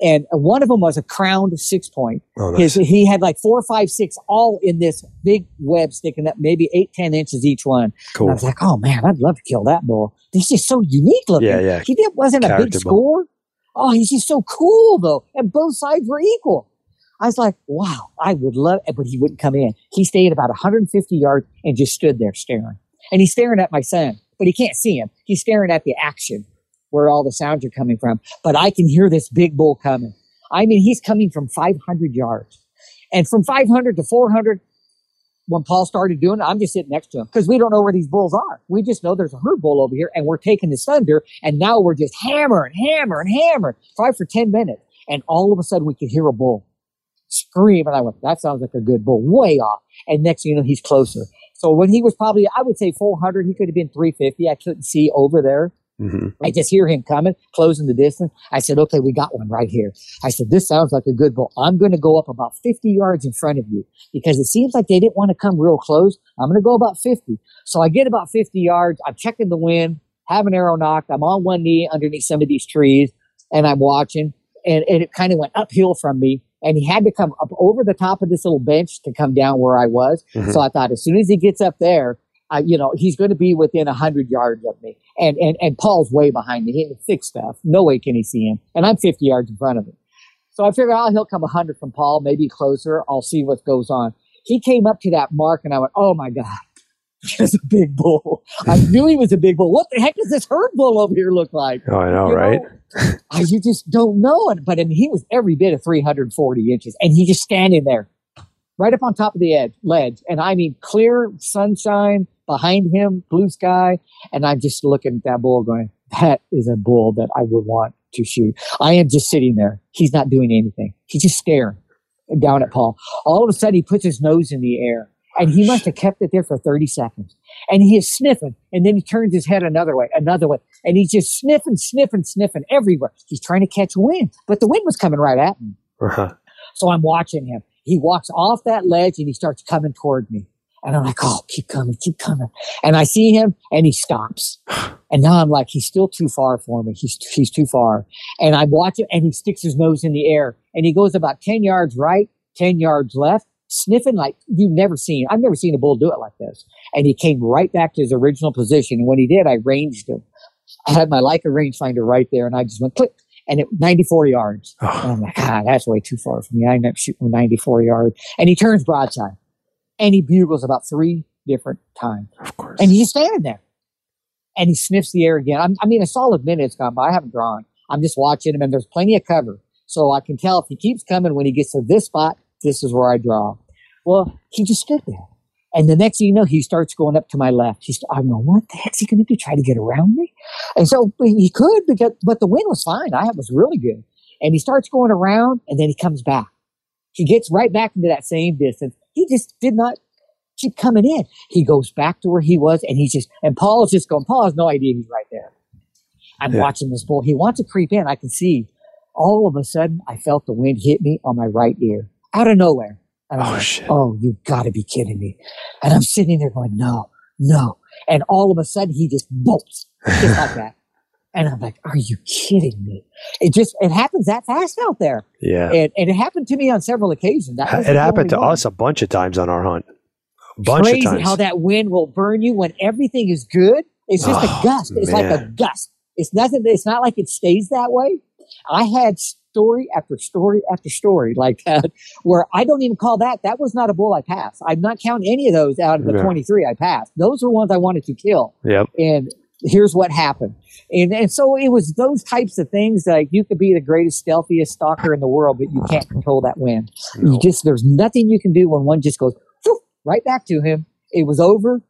And one of them was a crowned six point. Oh, His, he had like four, five, six, all in this big web sticking up, maybe eight, ten inches each one. And I was like, oh man, I'd love to kill that bull. He's just so unique looking. Yeah, yeah. He did, wasn't a big bull. score. Oh, he's just so cool though. And both sides were equal. I was like, wow, I would love, it. but he wouldn't come in. He stayed about 150 yards and just stood there staring. And he's staring at my son, but he can't see him. He's staring at the action where all the sounds are coming from. But I can hear this big bull coming. I mean, he's coming from 500 yards. And from 500 to 400, when Paul started doing it, I'm just sitting next to him because we don't know where these bulls are. We just know there's a herd bull over here and we're taking his thunder. And now we're just hammering, hammering, hammering, probably for 10 minutes. And all of a sudden we could hear a bull scream. And I went, that sounds like a good bull, way off. And next thing you know, he's closer. So when he was probably, I would say 400, he could have been 350. I couldn't see over there. Hmm I just hear him coming, closing the distance. I said, okay, we got one right here. I said, this sounds like a good bull. I'm going to go up about 50 yards in front of you because it seems like they didn't want to come real close. I'm going to go about 50. So I get about 50 yards. I'm checking the wind, have an arrow nocked. I'm on one knee underneath some of these trees and I'm watching and, and it kind of went uphill from me and he had to come up over the top of this little bench to come down where I was. Mhm. So I thought as soon as he gets up there, I, you know, he's going to be within a hundred yards of me. And, and, and Paul's way behind me. He's thick stuff. No way can he see him. And I'm 50 yards in front of him. So I figured, oh, he'll come 100 from Paul, maybe closer. I'll see what goes on. He came up to that mark and I went, oh my God. There's a big bull. I knew he was a big bull. What the heck does this herd bull over here look like? Oh, I know, You right? know, I, you just don't know it. But I mean, he was every bit of 340 inches, and he just standing there, right up on top of the edge ledge, and I mean, clear sunshine behind him, blue sky, and I'm just looking at that bull, going, "That is a bull that I would want to shoot." I am just sitting there. He's not doing anything. He's just staring down at Paul. All of a sudden, he puts his nose in the air, and he must have kept it there for 30 seconds. And he is sniffing, and then he turns his head another way, another way, and he's just sniffing, sniffing, sniffing everywhere. He's trying to catch wind, but the wind was coming right at him. Uh-huh. So I'm watching him. He walks off that ledge and he starts coming toward me. And I'm like, oh, keep coming, keep coming. And I see him and he stops. And now I'm like, he's still too far for me. He's, he's too far. And I watch him and he sticks his nose in the air and he goes about 10 yards right, 10 yards left, sniffing like you've never seen. I've never seen a bull do it like this. And he came right back to his original position. And when he did, I ranged him. I had my Leica rangefinder right there and I just went click and it 94 yards. And Oh, I'm like, ah, that's way too far for me. I end up shooting 94 yards. And he turns broadside and he bugles about three different times. of course. And he's standing there and he sniffs the air again. I'm, I mean, a solid minute's gone by. I haven't drawn. I'm just watching him and there's plenty of cover. So I can tell if he keeps coming when he gets to this spot, this is where I draw. Well, he just stood there. And the next thing you know, he starts going up to my left. He's, I'm going, what the heck's he going to do? Try to get around me? And so he could, because, but the wind was fine. I was really good. And he starts going around and then he comes back. He gets right back into that same distance. He just did not keep coming in. He goes back to where he was and he's just, and Paul is just going, Paul has no idea he's right there. I'm Yeah. watching this bull. He wants to creep in. I can see. All of a sudden, I felt the wind hit me on my right ear out of nowhere. Oh, like, shit. oh, you gotta be kidding me. And I'm sitting there going, no, no. And all of a sudden, he just bolts just like that. And I'm like, are you kidding me? It just, it happens that fast out there. yeah. And, and it happened to me on several occasions. It happened to one. us a bunch of times on our hunt. A bunch Crazy of times. how that wind will burn you when everything is good. It's just Oh, a gust. It's like a gust. It's nothing. It's not like it stays that way. I had story after story after story like that, where I don't even call that. That was not a bull I passed. I'm not counting any of those out of the Yeah. 23 I passed. Those were ones I wanted to kill. yep. And here's what happened. And, and so it was those types of things like you could be the greatest, stealthiest stalker in the world, but you can't control that wind. No. You just there's nothing you can do when one just goes whew, right back to him. It was over.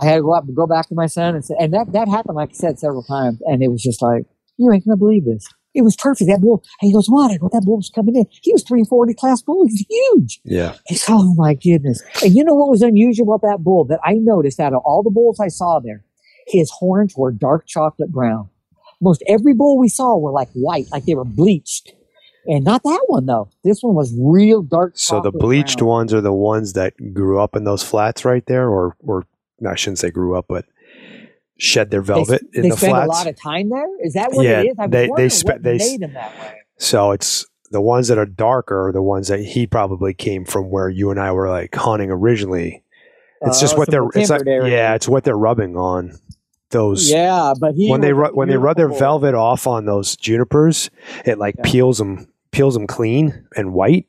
I had to go up and go back to my son and say, and that that happened like I said several times, and it was just like you ain't gonna believe this. It was perfect. That bull. And he goes, what? I go, that bull was coming in. He was 340 class bull. He's huge. Yeah. He's, oh my goodness. And you know what was unusual about that bull that I noticed out of all the bulls I saw there? His horns were dark chocolate brown. Most every bull we saw were like white, like they were bleached. And not that one though. This one was real dark So the bleached brown. ones are the ones that grew up in those flats right there, or or I shouldn't say grew up, but shed their They, velvet in they the spend flats. a lot of time there. Is that what Yeah, it is? I was they- they wondering spe- what they made them that way. so it's the ones that are darker are the ones that he probably came from where you and I were like hunting originally. It's just Uh, what they're it's like, yeah, it's what they're rubbing on those Yeah, but he when they ru- when they rub their velvet off on those junipers, it like Yeah. peels them peels them clean and white,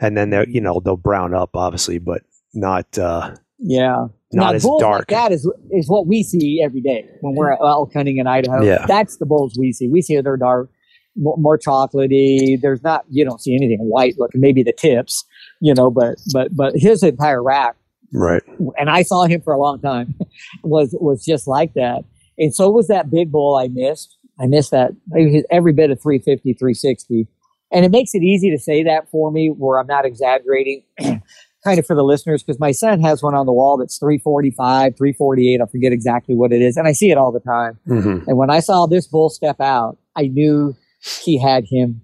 and then they are you know they'll brown up obviously, but not uh, Yeah. Not now, as bulls dark. Like that is is what we see every day when we're at elk hunting in Idaho. Yeah. That's the bulls we see. We see they're dark, more, more chocolatey. There's not you don't see anything white looking. Maybe the tips, you know, but but but his entire rack, right. and I saw him for a long time, was was just like that. And so was that big bull I missed. I missed that every bit of 350, 360. And it makes it easy to say that for me where I'm not exaggerating. kind of for the listeners, because my son has one on the wall that's 345, 348. I forget exactly what it is. And I see it all the time. hmm And when I saw this bull step out, I knew he had him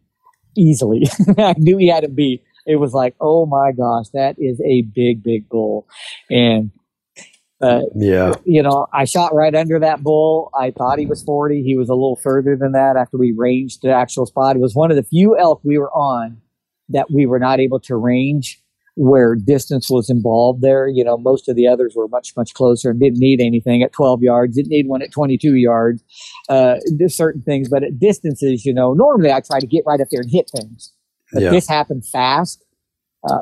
easily. I knew he had him beat. It was like, oh my gosh, that is a big, big bull. And, uh, Yeah. you know, I shot right under that bull. I thought he was 40. He was a little further than that after we ranged the actual spot. It was one of the few elk we were on that we were not able to range where distance was involved there. You know, most of the others were much, much closer and didn't need anything at 12 yards, didn't need one at 22 yards, uh, there's certain things. But at distances, you know, normally I try to get right up there and hit things. But Yeah. this happened fast. Uh,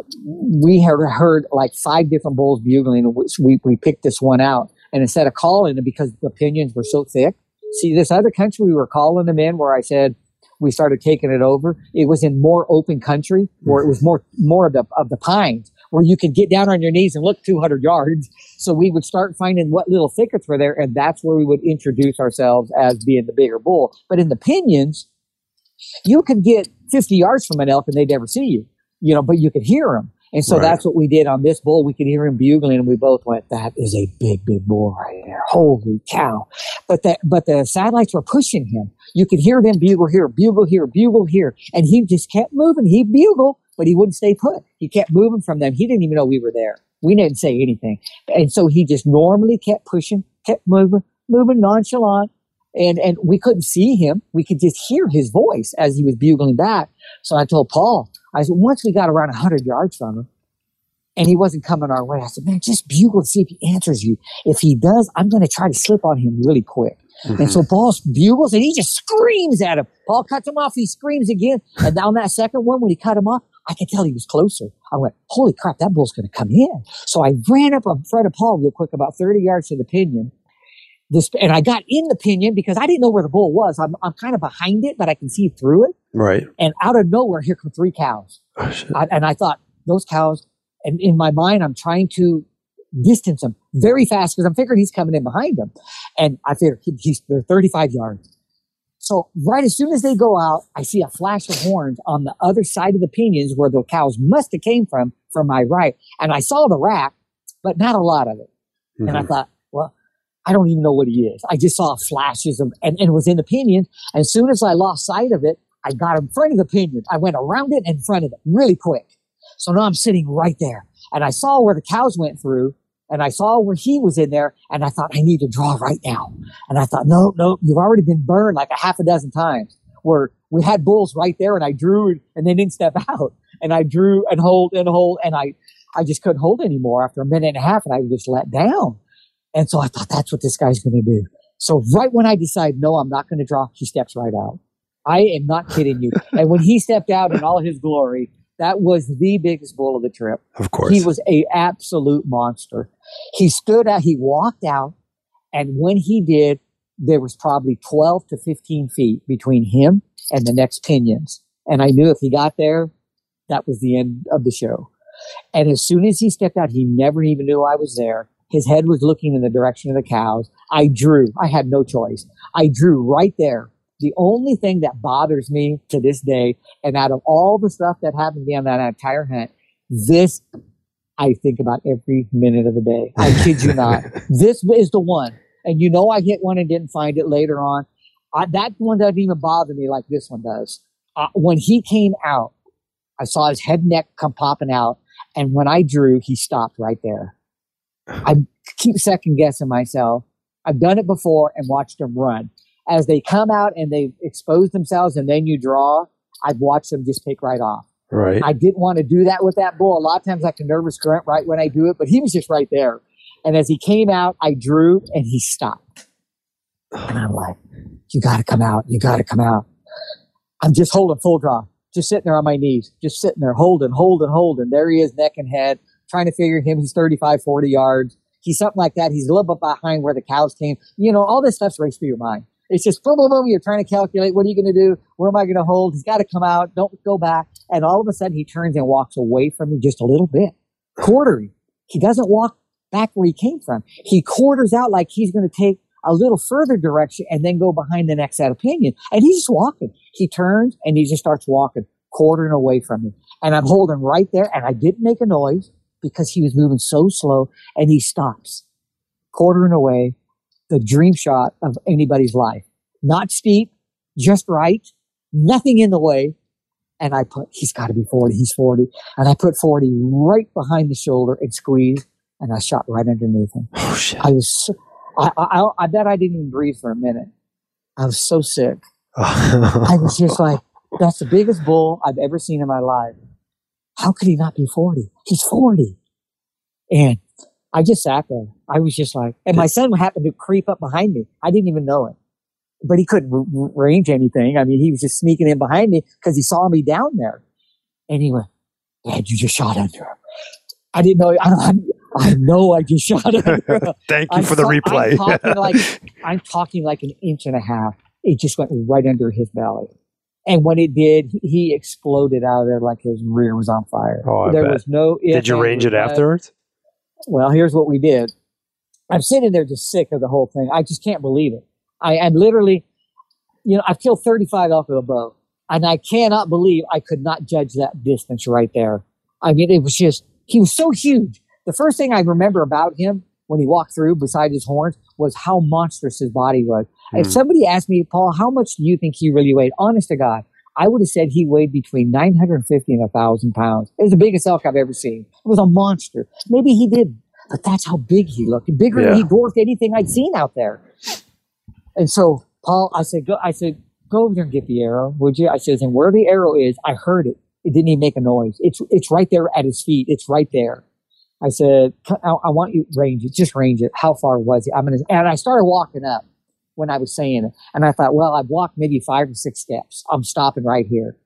we had heard like five different bulls bugling, and we, we picked this one out. And instead of calling them because the opinions were so thick, see, this other country, we were calling them in where I said, we started taking it over. It was in more open country where it was more more of the of the pines where you could get down on your knees and look 200 yards. So we would start finding what little thickets were there, and that's where we would introduce ourselves as being the bigger bull. But in the pinions, you could get 50 yards from an elk and they'd never see you, you know, but you could hear them. And so Right. that's what we did on this bull. We could hear him bugling, and we both went, "That is a big, big bull right there! Holy cow!" But the but the satellites were pushing him. You could hear them bugle here, bugle here, bugle here, and he just kept moving. He bugle, but he wouldn't stay put. He kept moving from them. He didn't even know we were there. We didn't say anything, and so he just normally kept pushing, kept moving, moving nonchalant, and and we couldn't see him. We could just hear his voice as he was bugling back. So I told Paul, I said, once we got around hundred yards from him, and he wasn't coming our way, I said, man, just bugle and see if he answers you. If he does, I'm going to try to slip on him really quick. And mm-hmm. so Paul bugles and he just screams at him. Paul cuts him off. He screams again. And on that second one, when he cut him off, I could tell he was closer. I went, holy crap, that bull's going to come in. So I ran up in front of Paul real quick, about 30 yards to the pinion. This, and I got in the pinion because I didn't know where the bull was. I'm, I'm kind of behind it, but I can see through it. Right. And out of nowhere, here come three cows. Oh. I, and I thought those cows, and in my mind, I'm trying to distance him very fast because I'm figuring he's coming in behind him. And I figure he, he's, they're 35 yards. So right as soon as they go out, I see a flash of horns on the other side of the pinions where the cows must have came from, from my right. And I saw the rack, but not a lot of it. And I Mhm. thought, well, I don't even know what he is. I just saw flashes of, and, and it was in the pinion. As soon as I lost sight of it, I got in front of the pinion. I went around it and in front of it really quick. So now I'm sitting right there and I saw where the cows went through and I saw where he was in there and I thought, I need to draw right now. And I thought, no, no, you've already been burned like a half a dozen times where we had bulls right there and I drew and they didn't step out and I drew and hold and hold and I, I just couldn't hold anymore after a minute and a half and I just let down. And so I thought that's what this guy's going to do. So right when I decide, no, I'm not going to draw, he steps right out. I am not kidding you. and when he stepped out in all his glory, that was the biggest bull of the trip. Of course. He was a absolute monster. He stood out, he walked out, and when he did, there was probably 12 to 15 feet between him and the next pinions. And I knew if he got there, that was the end of the show. And as soon as he stepped out, he never even knew I was there. His head was looking in the direction of the cows. I drew. I had no choice. I drew right there. The only thing that bothers me to this day, and out of all the stuff that happened to me on that entire hunt, this I think about every minute of the day. I kid you not. This is the one. And you know, I hit one and didn't find it later on. I, that one doesn't even bother me like this one does. Uh, when he came out, I saw his head and neck come popping out. And when I drew, he stopped right there. I keep second guessing myself. I've done it before and watched him run. As they come out and they expose themselves and then you draw, I've watched them just pick right off. right. I didn't want to do that with that bull. A lot of times I can nervous grunt right when I do it, but he was just right there. And as he came out, I drew and he stopped. And I'm like, you got to come out. You got to come out. I'm just holding full draw, just sitting there on my knees, just sitting there holding, holding, holding. There he is, neck and head, trying to figure him. He's 35, 40 yards. He's something like that. He's a little bit behind where the cows came. You know, all this stuff's raced through your mind. It's just boom, boom, boom. You're trying to calculate what are you going to do? Where am I going to hold? He's got to come out. Don't go back. And all of a sudden he turns and walks away from me just a little bit, quartering. He doesn't walk back where he came from. He quarters out like he's going to take a little further direction and then go behind the next set of pinion. And he's just walking. He turns and he just starts walking, quartering away from me. And I'm holding right there and I didn't make a noise because he was moving so slow and he stops, quartering away the dream shot of anybody's life. Not steep, just right, nothing in the way. And I put, he's got to be 40, he's 40. And I put 40 right behind the shoulder and squeezed and I shot right underneath him. oh shit. I was, so, I, I, I bet I didn't even breathe for a minute. I was so sick. I was just like, that's the biggest bull I've ever seen in my life. how could he not be 40? He's 40. And I just sat there. I was just like, and my son happened to creep up behind me. I didn't even know it, but he couldn't r- range anything. I mean, he was just sneaking in behind me because he saw me down there. And he went, Dad, you just shot under him. I didn't know. I, don't, I know I just shot under him. Thank you I'm for the so- replay. I'm talking like I'm talking like an inch and a half. It just went right under his belly, and when it did, he- exploded out of there like his rear was on fire. Oh, I there bet. was no. Did you range it afterwards? Well, here's what we did. I'm sitting there just sick of the whole thing. I just can't believe it. I am literally, you know, I've killed 35 elk with a bow, and I cannot believe I could not judge that distance right there. I mean, it was just, he was so huge. The first thing I remember about him when he walked through beside his horns was how monstrous his body was. If Hmm. somebody asked me, Paul, how much do you think he really weighed? Honest to God, I would have said he weighed between 950 and 1,000 pounds. It was the biggest elk I've ever seen. It was a monster. Maybe he did, but that's how big he looked. Bigger Yeah. than he dwarfed anything I'd seen out there. And so, Paul, I said, go, I said, go over there and get the arrow, would you? I says, and where the arrow is, I heard it. It didn't even make a noise. It's, it's right there at his feet. It's right there. I said, I, I want you range it. Just range it. How far was it? I'm gonna, and I started walking up when I was saying it. And I thought, well, I've walked maybe five or six steps. I'm stopping right here.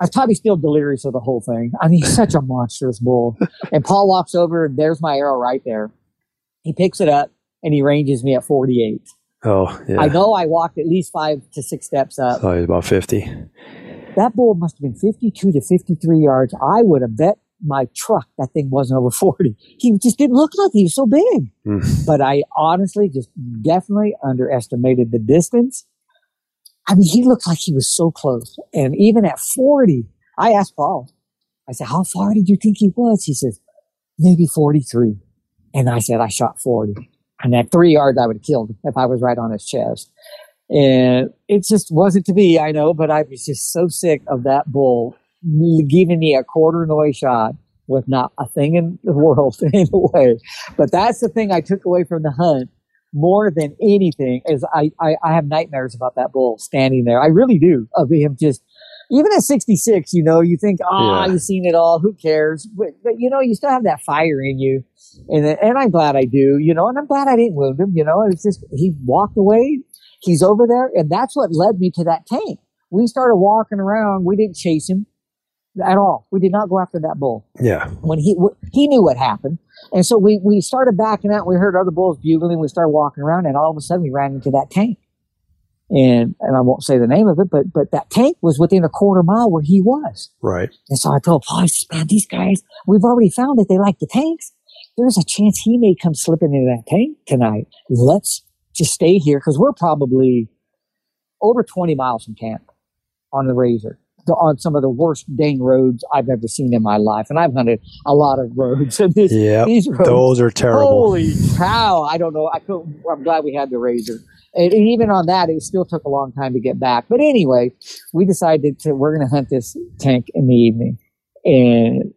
I was probably still delirious of the whole thing. I mean, he's such a monstrous bull. And Paul walks over, and there's my arrow right there. He picks it up and he ranges me at 48. Oh, yeah. I know I walked at least five to six steps up. Oh, he's about 50. That bull must have been 52 to 53 yards. I would have bet my truck that thing wasn't over 40. He just didn't look like he was so big. Mm. But I honestly just definitely underestimated the distance. I mean, he looked like he was so close. And even at 40, I asked Paul, I said, how far did you think he was? He says, maybe 43. And I said, I shot 40. And at three yards, I would have killed him if I was right on his chest. And it just wasn't to be, I know, but I was just so sick of that bull giving me a quarter noise shot with not a thing in the world in the way. But that's the thing I took away from the hunt more than anything is I, I, I have nightmares about that bull standing there. I really do of him just, even at 66, you know, you think, ah, Yeah. you've seen it all. Who cares? But, but, you know, you still have that fire in you. And, and I'm glad I do, you know, and I'm glad I didn't wound him, you know, it's just, he walked away. He's over there. And that's what led me to that tank. We started walking around. We didn't chase him at all. We did not go after that bull Yeah. when he w- he knew what happened, and so we we started backing out. We heard other bulls bugling. We started walking around, and all of a sudden we ran into that tank. And and I won't say the name of it, but but that tank was within a quarter mile where he was. Right. And so I told Paul, I oh, man, these guys, we've already found that they like the tanks. There's a chance he may come slipping into that tank tonight. Let's just stay here because we're probably over 20 miles from camp on the Razor, on some of the worst dang roads I've ever seen in my life. And I've hunted a lot of roads. And this, Yep. these roads, Those are terrible. Holy cow! I don't know. I couldn't, I'm glad we had the razor. And even on that, it still took a long time to get back. But anyway, we decided to we're going to hunt this tank in the evening, and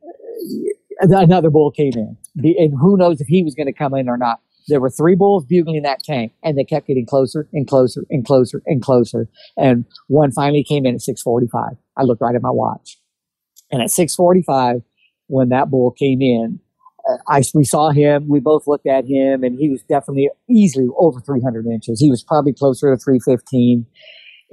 another bull came in. And who knows if he was going to come in or not? There were three bulls bugling that tank, and they kept getting closer and closer and closer and closer. And one finally came in at 6:45. I looked right at my watch, and at 6:45, when that bull came in, uh, I we saw him. We both looked at him, and he was definitely easily over 300 inches. He was probably closer to 315.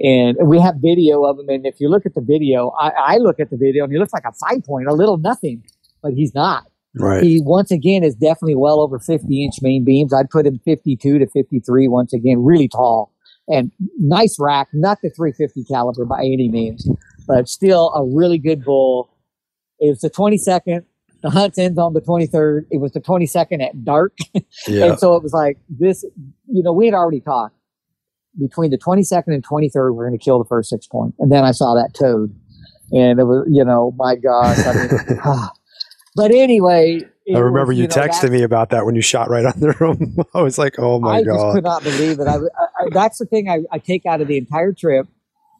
And we have video of him. And if you look at the video, I, I look at the video, and he looks like a five point, a little nothing, but he's not. Right. He once again is definitely well over 50 inch main beams. I'd put him 52 to 53 once again, really tall and nice rack, not the 350 caliber by any means, but still a really good bull. It was the 22nd. The hunt ends on the 23rd. It was the 22nd at dark. Yeah. And so it was like this, you know, we had already talked between the 22nd and 23rd, we're going to kill the first six point. And then I saw that toad and it was, you know, my gosh. I mean, ah. but anyway, I remember was, you, know, texted that- me about that when you shot right under him. I was like, oh my god. I just could not believe it. I, I, I- that's the thing I, I take out of the entire trip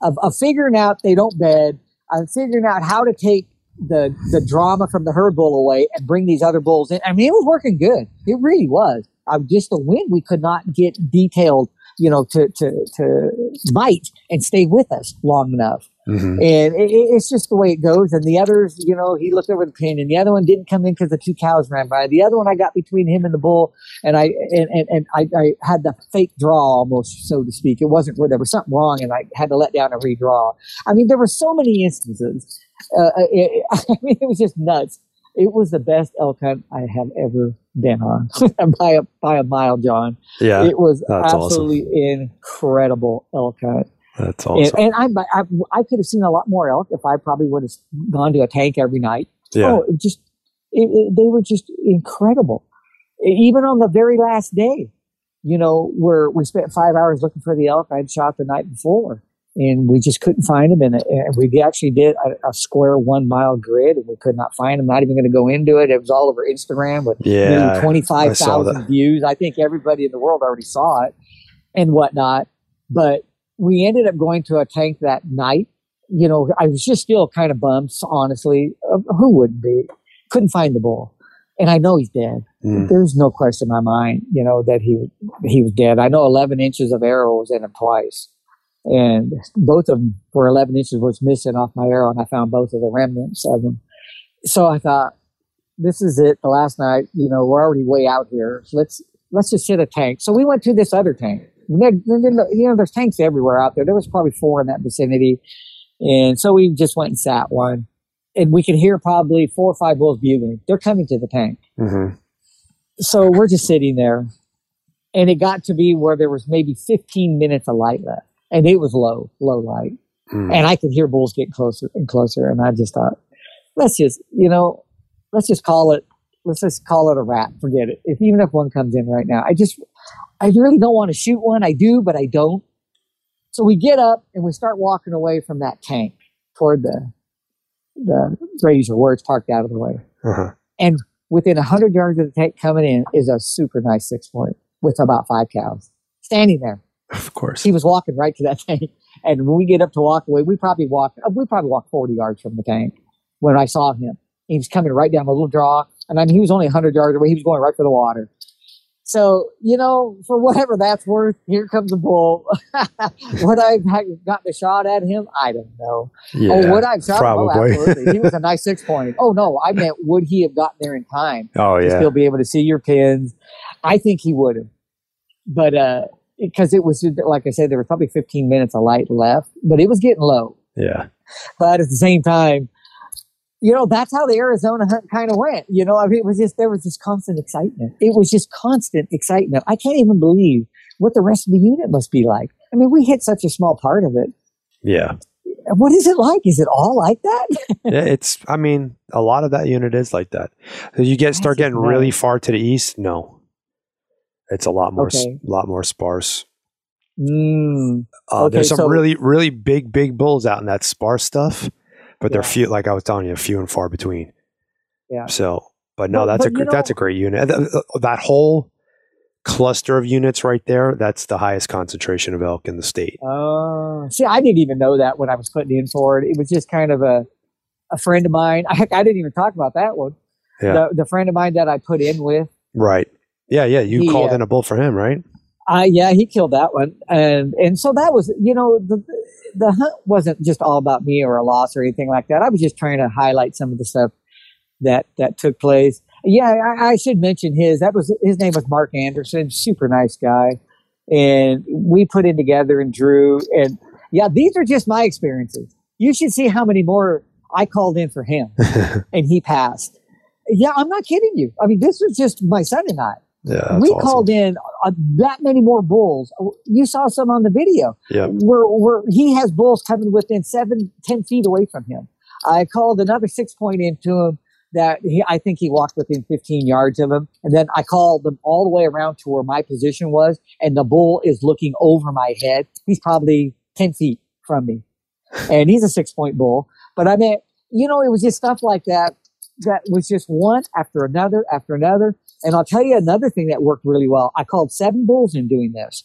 of, of figuring out they don't bed. I'm figuring out how to take the the drama from the herd bull away and bring these other bulls in. I mean, it was working good. It really was. I just the wind we could not get detailed, you know, to to to bite and stay with us long enough. Mhm. And it, it- it's just the way it goes. And the others, you know, he looked over the pin, and the other one didn't come in because the two cows ran by. The other one, I got between him and the bull, and I and, and, and I, I had the fake draw almost, so to speak. It wasn't where there was something wrong, and I had to let down and redraw. I mean, there were so many instances. Uh, uh, it, I mean, it was just nuts. It was the best elk hunt I have ever been on by a by a mile, John. Yeah, it was that's awesome. absolutely incredible elk hunt. That's And, awesome. and I, I, I could have seen a lot more elk if I probably would have gone to a tank every night. yeah, Oh, it just it, it, they were just incredible. Even on the very last day, you know, where we spent five hours looking for the elk I'd shot the night before, and we just couldn't find them. And, and we actually did a, a square one mile grid, and we could not find them. Not even going to go into it. It was all over Instagram with yeah. twenty five I views. I think everybody in the world already saw it and whatnot. But we ended up going to a tank that night. You know, I was just still kind of bummed, honestly. Uh, who wouldn't be? Couldn't find the bull, and I know he's dead. Mm. There's no question in my mind, you know, that he he was dead. I know 11 inches of arrow was in him twice, and both of them were 11 inches was missing off my arrow, and I found both of the remnants of them. So I thought, this is it. The last night, you know, we're already way out here. So let's let's just hit a tank. So we went to this other tank. And then- then, You know, there's tanks everywhere out there. There was probably four in that vicinity, and so we just went and sat one, and we could hear probably four or five bulls bugling. They're coming to the tank. Mhm. so we're just sitting there. And it got to be where there was maybe 15 minutes of light left. And it was low low light. Mm. and i could hear bulls get closer and closer. And i just thought let's just you know let's just call it let's just call it a wrap. Forget it. If even if one comes in right now i just i really don't want to shoot one i do but i don't so we get up and we start walking away from that tank toward the the razor where it's parked out of the way Uh-huh. within 100 yards of the tank coming in is a super nice six point with about five cows standing there. Of course. He was walking right to that tank. And when we get up to walk away, we probably walked, uh, we probably walked 40 yards from the tank when I saw him. He was coming right down a little draw. And I mean, he was only 100 yards away. He was going right for the water. So, you know, for whatever that's worth, here comes a bull. would I have gotten a shot at him? I don't know. Yeah, oh, would I have shot him? Oh, probably. absolutely. He was a nice six point. Oh, no, I meant would he have gotten there in time? oh to yeah. still be able to see your pins. I think he would have, but uh, because it was like I said, there was probably 15 minutes of light left, but it was getting low. yeah. But at the same time, you know, that's how the Arizona hunt kind of went. You know, I mean, it was just there was this constant excitement. It was just constant excitement. I can't even believe what the rest of the unit must be like. I mean, we hit such a small part of it. Yeah. What is it like? Is it all like that? yeah, it's. I mean, a lot of that unit is like that. As you get start getting really far to the east, no, it's a lot more, Okay. lot more sparse. Mm, Uh, Okay, there's some so- really, really big, big bulls out in that sparse stuff, but they're few. Like I was telling you, few and far between. Yeah. So, but no, But- that's a but gr- that's a great unit. Th- th- That whole cluster of units right there, that's the highest concentration of elk in the state. Oh, see, I didn't even know that when I was putting in for it. It was just kind of a a friend of mine. I, I didn't even talk about that one. Yeah. The, the friend of mine that I put in with, Right. Yeah, yeah. You He, called uh, in a bull for him, right? uh, yeah, he killed that one, and and so that was, you know, the the hunt wasn't just all about me or a loss or anything like that. I was just trying to highlight some of the stuff that that took place. Yeah, I, I should mention his. That was his name was Mark Anderson, super nice guy, and we put in together and drew. And yeah, these are just my experiences. You should see how many more I called in for him, and he passed. Yeah, I'm not kidding you. I mean, this was just my son and I. yeah. We awesome. called in uh, that many more bulls. You saw some on the video. Yeah. Where, where he has bulls coming within seven, ten feet away from him. I called another six point into him that he, I think he walked within 15 yards of him. And then I called them all the way around to where my position was. And the bull is looking over my head. He's probably 10 feet from me. And he's a six point bull. But I mean, you know, it was just stuff like that that was just one after another after another. And I'll tell you another thing that worked really well. I called seven bulls in doing this.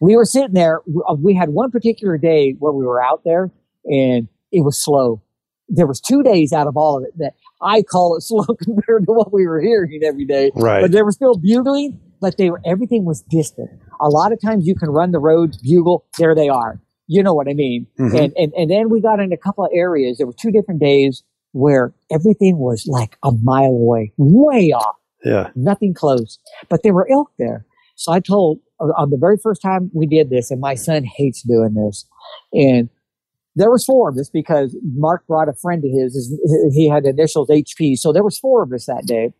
We were sitting there. uh, We had one particular day where we were out there and it was slow. There was two days out of all of it that I call it slow compared to what we were hearing every day. Right. But they were still bugling, but they were everything was distant. A lot of times you can run the roads, bugle, there they are. you know what I mean. Mhm. And, and and then we got in a couple of areas. There were two different days where everything was like a mile away, way off, Yeah. nothing close. But there were elk there. So I told uh, on the very first time we did this, and my son hates doing this, and there was four of us because Mark brought a friend of his. his- He had initials HP, so there was four of us that day.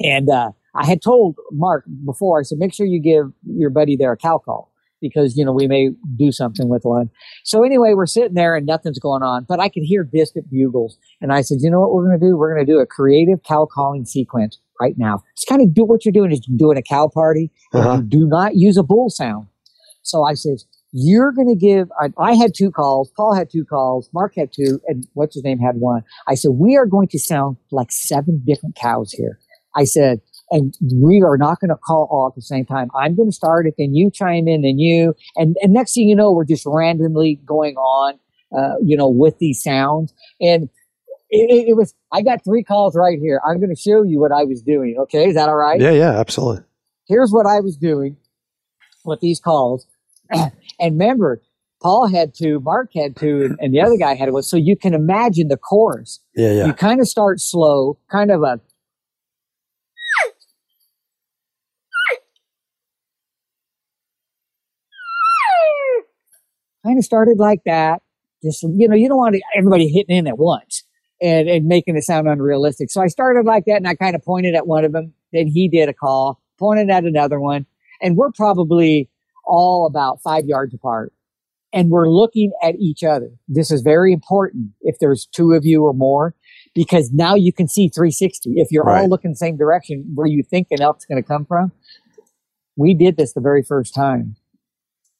And uh, I had told Mark before. I said, make sure you give your buddy there a cow call because you know we may do something with one. So anyway, we're sitting there and nothing's going on, but I could hear distant bugles. And I said, you know what we're going to do? We're going to do a creative cow calling sequence right now. It's kind of do what you're doing is doing a cow party. Uh-huh. Do not use a bull sound. So I said, you're going to give, I, I had two calls, Paul had two calls, Mark had two, and what's his name had one. I said, we are going to sound like seven different cows here. I said, and we are not going to call all at the same time. I'm going to start it, then you chime in, then you, and, and next thing you know, we're just randomly going on, uh, you know, with these sounds. And it, it, was, I got three calls right here. I'm going to show you what I was doing. Okay. Is that all right? Yeah, yeah, absolutely. here's what I was doing with these calls. and remember, Paul had two, Mark had two, and, and the other guy had one. So you can imagine the chorus. Yeah, yeah. You kind of start slow, kind of a. Kind of started like that. Just, you know, you don't want everybody hitting in at once and, and making it sound unrealistic. So I started like that and I kind of pointed at one of them. Then he did a call, pointed at another one. And we're probably all about five yards apart. And we're looking at each other. This is very important if there's two of you or more, because now you can see 360. If you're Right. all looking the same direction where you think an elk's going to come from, we did this the very first time.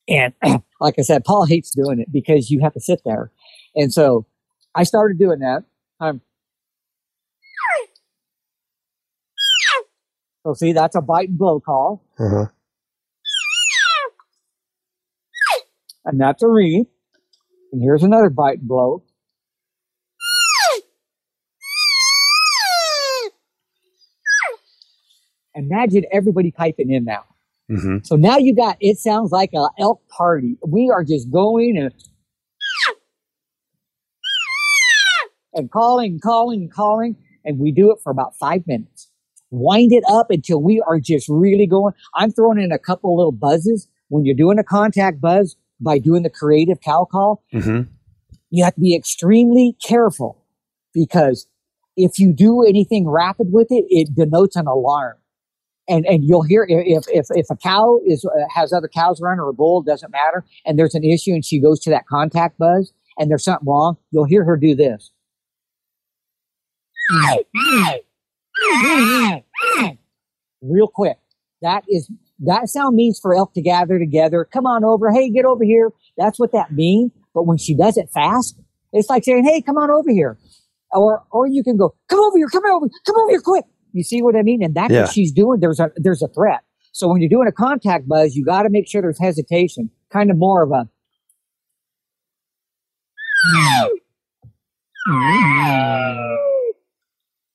And like I said, Paul hates doing it because you have to sit there. And so I started doing that. I'm so see, that's a bite and blow call, Uh-huh. and that's a reed. And here's another bite and blow. Imagine everybody piping in now. Hmm So now you got it sounds like a elk party. We are just going and and calling, calling, calling, and we do it for about five minutes. Wind it up until we are just really going. I'm throwing in a couple little buzzes when you're doing a contact buzz by doing the creative cow call. hmm You have to be extremely careful because if you do anything rapid with it, it denotes an alarm. And, and you'll hear if, if, if a cow is, uh, has other cows around or a bull, doesn't matter. And there's an issue and she goes to that contact buzz and there's something wrong. You'll hear her do this. Real quick. That is, that sound means for elk to gather together. Come on over. Hey, get over here. That's what that means. But when she does it fast, it's like saying, "Hey, come on over here," or or you can go, "Come over here, come over, come over here, quick." You see what I mean? And that's Yeah. what she's doing. There's a there's a threat. So when you're doing a contact buzz, you got to make sure there's hesitation, kind of more of a.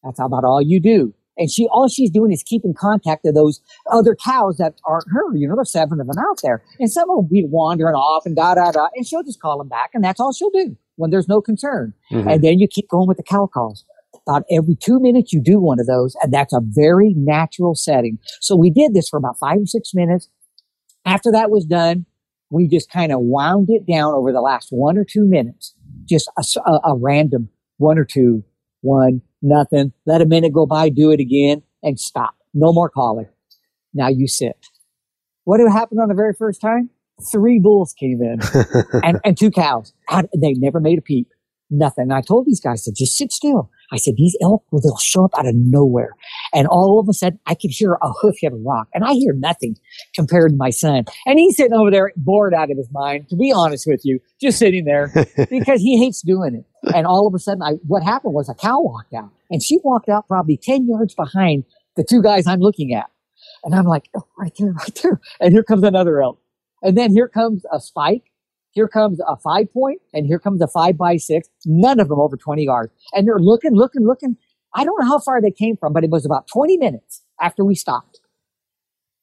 That's about all you do. And she, all she's doing is keeping contact of those other cows that aren't her. You know, there's seven of them out there. And some will be wandering off and da, da, da. And she'll just call them back. And that's all she'll do when there's no concern. Mhm. And then you keep going with the cow calls. About every two minutes, you do one of those. And that's a very natural setting. So we did this for about five or six minutes. After that was done, we just kind of wound it down over the last one or two minutes. Just a random one or two, one, nothing. Let a minute go by, do it again, and stop. No more calling. Now you sit. What happened on the very first time? Three bulls came in and, and two cows. And they never made a peep. Nothing. And I told these guys to just sit still. I said, these elk, well, they'll show up out of nowhere. And all of a sudden, I could hear a hoof hit a rock. And I hear nothing compared to my son. And he's sitting over there bored out of his mind, to be honest with you, just sitting there because he hates doing it. And all of a sudden, I, what happened was a cow walked out. And she walked out probably 10 yards behind the two guys I'm looking at. And I'm like, oh, right there, right there. And here comes another elk. And then here comes a spike. Here comes a five point, and here comes a five by six. None of them over 20 yards. And they're looking, looking, looking. I don't know how far they came from, but it was about 20 minutes after we stopped.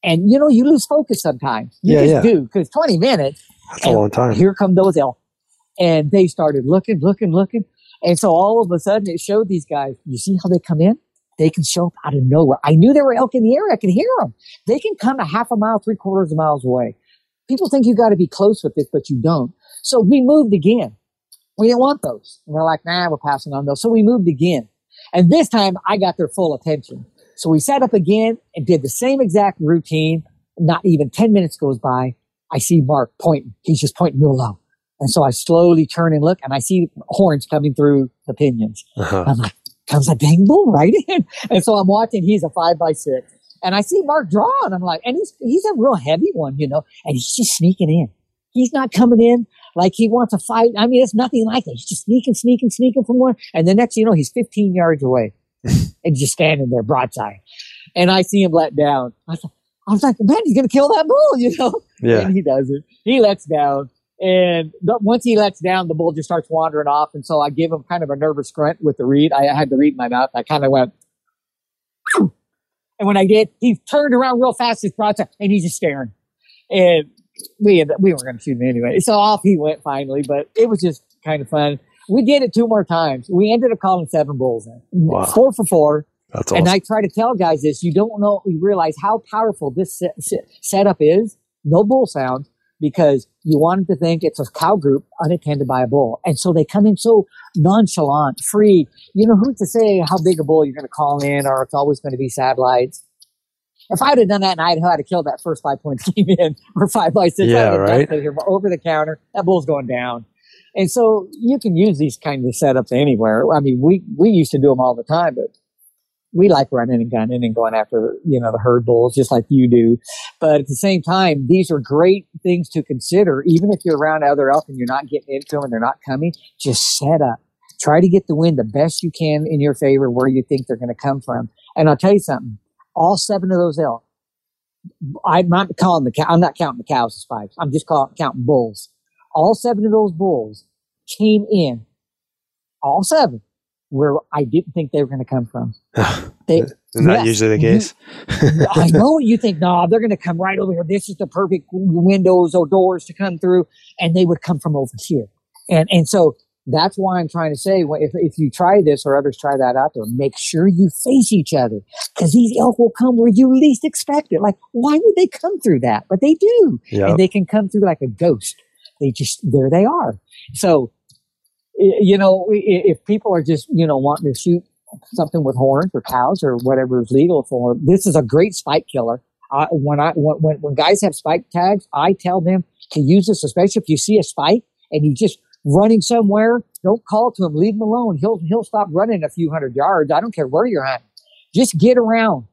And you know, you lose focus sometimes. You Yeah, just yeah. do, because 20 minutes. That's a long time. Here come those elk. And they started looking, looking, looking. And so all of a sudden it showed these guys, you see how they come in? They can show up out of nowhere. I knew there were elk in the area. I could hear them. They can come a half a mile, three quarters of miles away. People think you got to be close with this, but you don't. So we moved again. We didn't want those. And we're like, nah, we're passing on those. So we moved again. And this time I got their full attention. So we sat up again and did the same exact routine. Not even 10 minutes goes by. I see Mark pointing. He's just pointing real low. And so I slowly turn and look and I see horns coming through the pinions. Uh-huh. I'm like, comes a dang bull right in. And so I'm watching, he's a five by six. And I see Mark draw and I'm like, and he's, he's a real heavy one, you know, and he's just sneaking in. He's not coming in like he wants to fight. I mean, it's nothing like that. He's just sneaking, sneaking, sneaking from one. And the next, you know, he's 15 yards away and just standing there broadside. And I see him let down. I thought, I was like, man, he's going to kill that bull, you know? Yeah. And he doesn't. He lets down. And once he lets down, the bull just starts wandering off. And so I give him kind of a nervous grunt with the reed. I, I had the reed in my mouth. I kind of went, and when I did, he turned around real fast, his broadside, and he's just staring. And we we weren't going to shoot him anyway. So off he went finally, but it was just kind of fun. We did it two more times. We ended up calling seven bulls in. Wow. Four for four. That's And. I try to tell guys this. You don't know, you realize how powerful this set, set, setup is. No bull sound because you want them to think it's a cow group unattended by a bull. And so they come in so nonchalant, free. You know, who's to say how big a bull you're going to call in or it's always going to be satellites? If I'd have done that in Idaho, I'd have killed that first five points came in or five by six. Yeah, right. Over the counter, that bull's going down. And so you can use these kinds of setups anywhere. I mean, we, we used to do them all the time, but we like running and gunning and going after, you know, the herd bulls just like you do. But at the same time, these are great things to consider. Even if you're around other elk and you're not getting into them and they're not coming, just set up. Try to get the wind the best you can in your favor where you think they're going to come from. And I'll tell you something. All seven of those elk, I'm not calling the cow, I'm not counting the cows as spikes. I'm just counting bulls. All seven of those bulls came in, all seven, where I didn't think they were going to come from. They, Isn't that yes. usually the case? I know what you think, no, they're going to come right over here. This is the perfect windows or doors to come through, and they would come from over here. And and so that's why I'm trying to say, if if you try this or others try that out there, make sure you face each other because these elk will come where you least expect it. Like, why would they come through that? But they do, Yeah. and they can come through like a ghost. They just there they are. So, you know, if people are just you know wanting to shoot something with horns or cows or whatever is legal for them. This is a great spike killer. When I when, when guys have spike tags, I tell them to use this, especially if you see a spike and you just running somewhere. Don't call to him. Leave him alone. He'll he'll stop running a few hundred yards. I don't care where you're at. Just get around,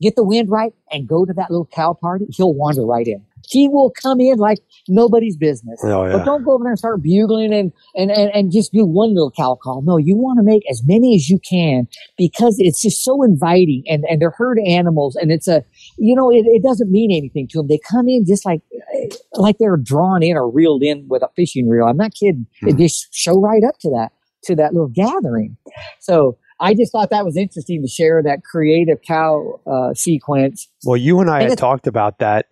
get the wind right, and go to that little cow party. He'll wander right in. He will come in like nobody's business. Oh, But don't go over there and start bugling and, and, and, and just do one little cow call. No, you want to make as many as you can because it's just so inviting and, and they're herd animals and it's a, you know, it, it doesn't mean anything to them. They come in just like, like they're drawn in or reeled in with a fishing reel. I'm not kidding. They Hmm. just show right up to that, to that little gathering. So I just thought that was interesting to share that creative cow uh, sequence. Well, you and I And had talked about that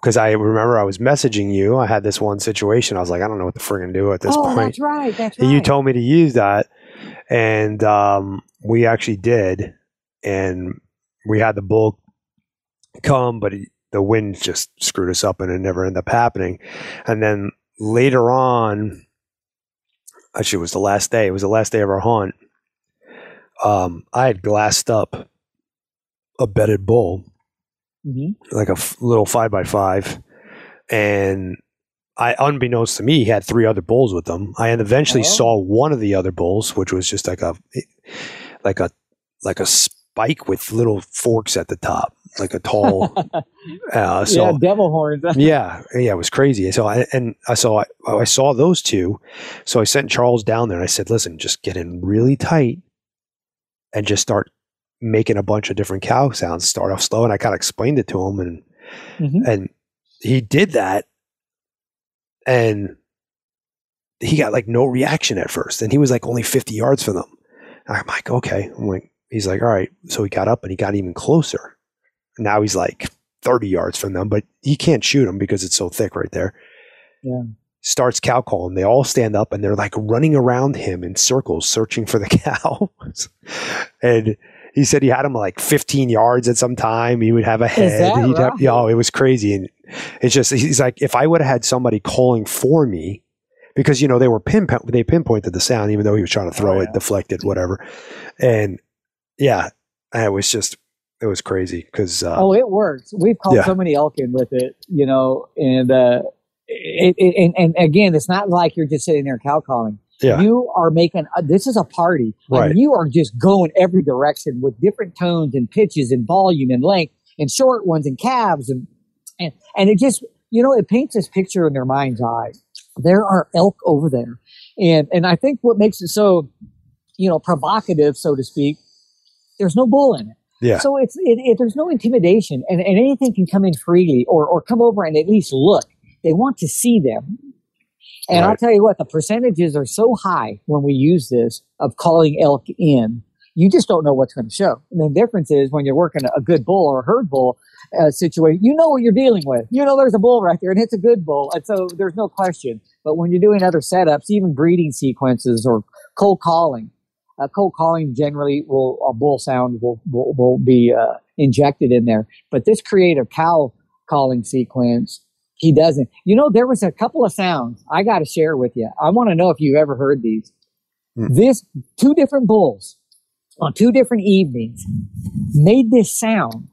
because I remember I was messaging you. I had this one situation. I was like, I don't know what to friggin' do at this oh, point. that's right. That's And right. you told me to use that, and um, we actually did, and we had the bull come, but he, the wind just screwed us up, and it never ended up happening. And then later on, actually, it was the last day. It was the last day of our hunt. Um, I had glassed up a bedded bull, Mhm. like a f- little five by five, and I, unbeknownst to me, he had three other bulls with them. I eventually Oh. saw one of the other bulls, which was just like a, like a, like a spike with little forks at the top, like a tall. uh, so yeah, devil horns. yeah, yeah, it was crazy. So I and I saw I, I saw those two. So I sent Charles down there and I said, "Listen, just get in really tight and just start making a bunch of different cow sounds. Start off slow." And I kind of explained it to him, and Mhm. and he did that, and he got like no reaction at first, and he was like only fifty yards from them. I'm like, okay. I'm like, he's like, all right. So he got up and he got even closer. Now he's like 30 yards from them, but he can't shoot them because it's so thick right there. Yeah. starts cow calling. They all stand up and they're like running around him in circles, searching for the cow. and he said he had him like 15 yards at some time. He would have a head. that He'd have, right? yeah, it was crazy. And it's just, he's like, if I would have had somebody calling for me, because, you know, they were pinpoint, they pinpointed the sound, even though he was trying to throw Oh, it, yeah. deflect it, whatever. And yeah, it was just, it was crazy because, uh, Oh, it works. We've called Yeah. so many elk in with it, you know, and uh, it, it, and, and again, it's not like you're just sitting there cow calling. Yeah. You are making uh, this is a party. Right. you are just going every direction with different tones and pitches and volume and length and short ones and calves and and and it just you know it paints this picture in their mind's eye. There are elk over there, and and I think what makes it so you know provocative, so to speak, there's no bull in it. Yeah. So it's it, it, there's no intimidation, and, and anything can come in freely, or or come over and at least look. They want to see them, and I'll tell you what, the percentages are so high when we use this of calling elk in. You just don't know what's going to show. And the difference is when you're working a, a good bull or a herd bull uh, situation, you know what you're dealing with. You know there's a bull right there, and it's a good bull, and so there's no question. But when you're doing other setups, even breeding sequences or cold calling, uh, cold calling generally will a bull sound will will, will be uh, injected in there. But this creative cow calling sequence, he doesn't. You know, there was a couple of sounds I got to share with you. I want to know if you've ever heard these. Hmm. This two different bulls on two different evenings made this sound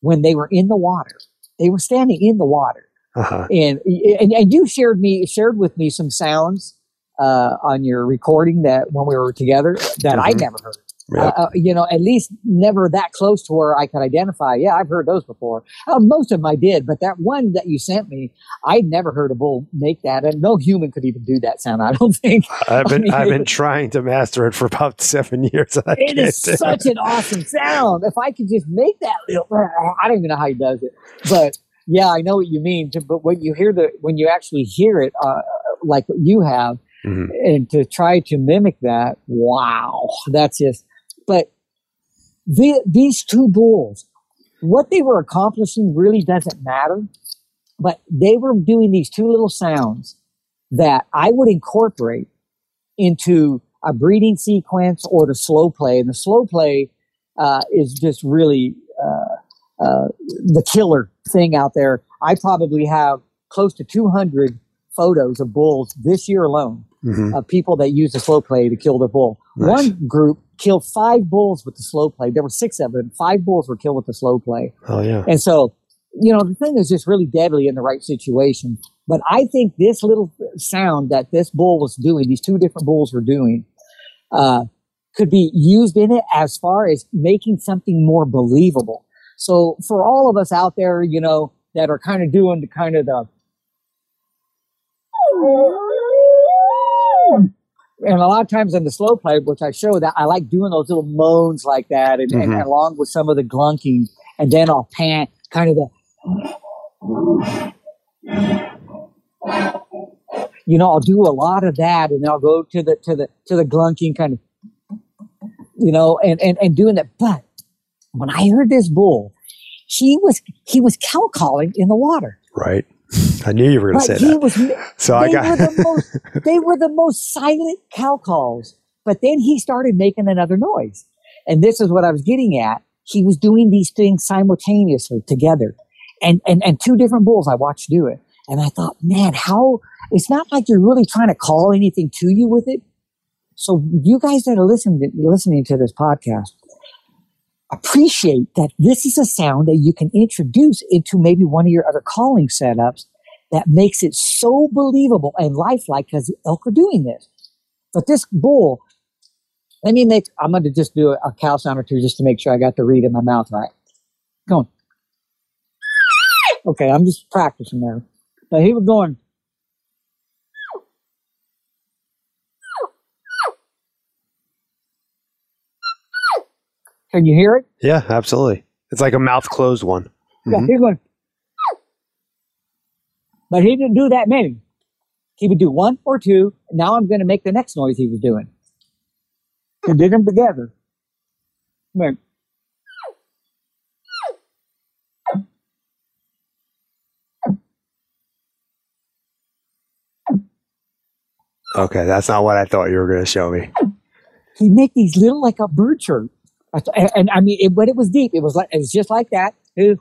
when they were in the water. They were standing in the water uh-huh. and and, and you shared me shared with me some sounds uh, on your recording that when we were together that I'd Mhm. never heard. Uh, uh, you know, at least never that close to where I could identify. Yeah, I've heard those before. Uh, most of them I did, but that one that you sent me, I'd never heard a bull make that, and no human could even do that sound. I don't think. I've been I mean, I've been trying to master it for about seven years. I It is such an awesome sound. If I could just make that little, I don't even know how he does it, but yeah, I know what you mean. But when you hear the, when you actually hear it, uh, like what you have, Mhm. and to try to mimic that, wow, that's just. But the, these two bulls, what they were accomplishing really doesn't matter. But they were doing these two little sounds that I would incorporate into a breeding sequence or the slow play. And the slow play uh, is just really uh, uh, the killer thing out there. I probably have close to 200 photos of bulls this year alone Mhm. of people that use the slow play to kill their bull. Nice. One group killed five bulls with the slow play. There were six of them. Five bulls were killed with the slow play. Oh yeah. And so, you know, the thing is just really deadly in the right situation. But I think this little sound that this bull was doing, these two different bulls were doing, uh, could be used in it as far as making something more believable. So for all of us out there, you know, that are kind of doing the kind of the and a lot of times in the slow play, which I show that I like doing those little moans like that, and, and Mhm. along with some of the glunking, and then I'll pant kind of the, you know, I'll do a lot of that, and then I'll go to the to the to the glunking kind of, you know, and and and doing that. But when I heard this bull, he was he was cow calling in the water, Right. I knew you were going to say that. was So I they got were the most they were the most silent cow calls. But then he started making another noise. And this is what I was getting at. He was doing these things simultaneously together. And and and two different bulls I watched do it. And I thought, man, how it's not like you're really trying to call anything to you with it. So you guys that are listening listening to this podcast, appreciate that this is a sound that you can introduce into maybe one of your other calling setups that makes it so believable and lifelike because elk are doing this. But this bull, let me make, I'm going to just do a, a cow sound or two just to make sure I got the reed in my mouth right. Go on. Okay, I'm just practicing there. But he was going, can you hear it? yeah, absolutely. It's like a mouth closed one. Yeah, Mhm. he was going. But he didn't do that many. He would do one or two. Now I'm going to make the next noise he was doing. He did them together. Went, Okay, that's not what I thought you were going to show me. He'd make these little like a bird chirp. And, and I mean, it, but it was deep. It was like it was just like that. It.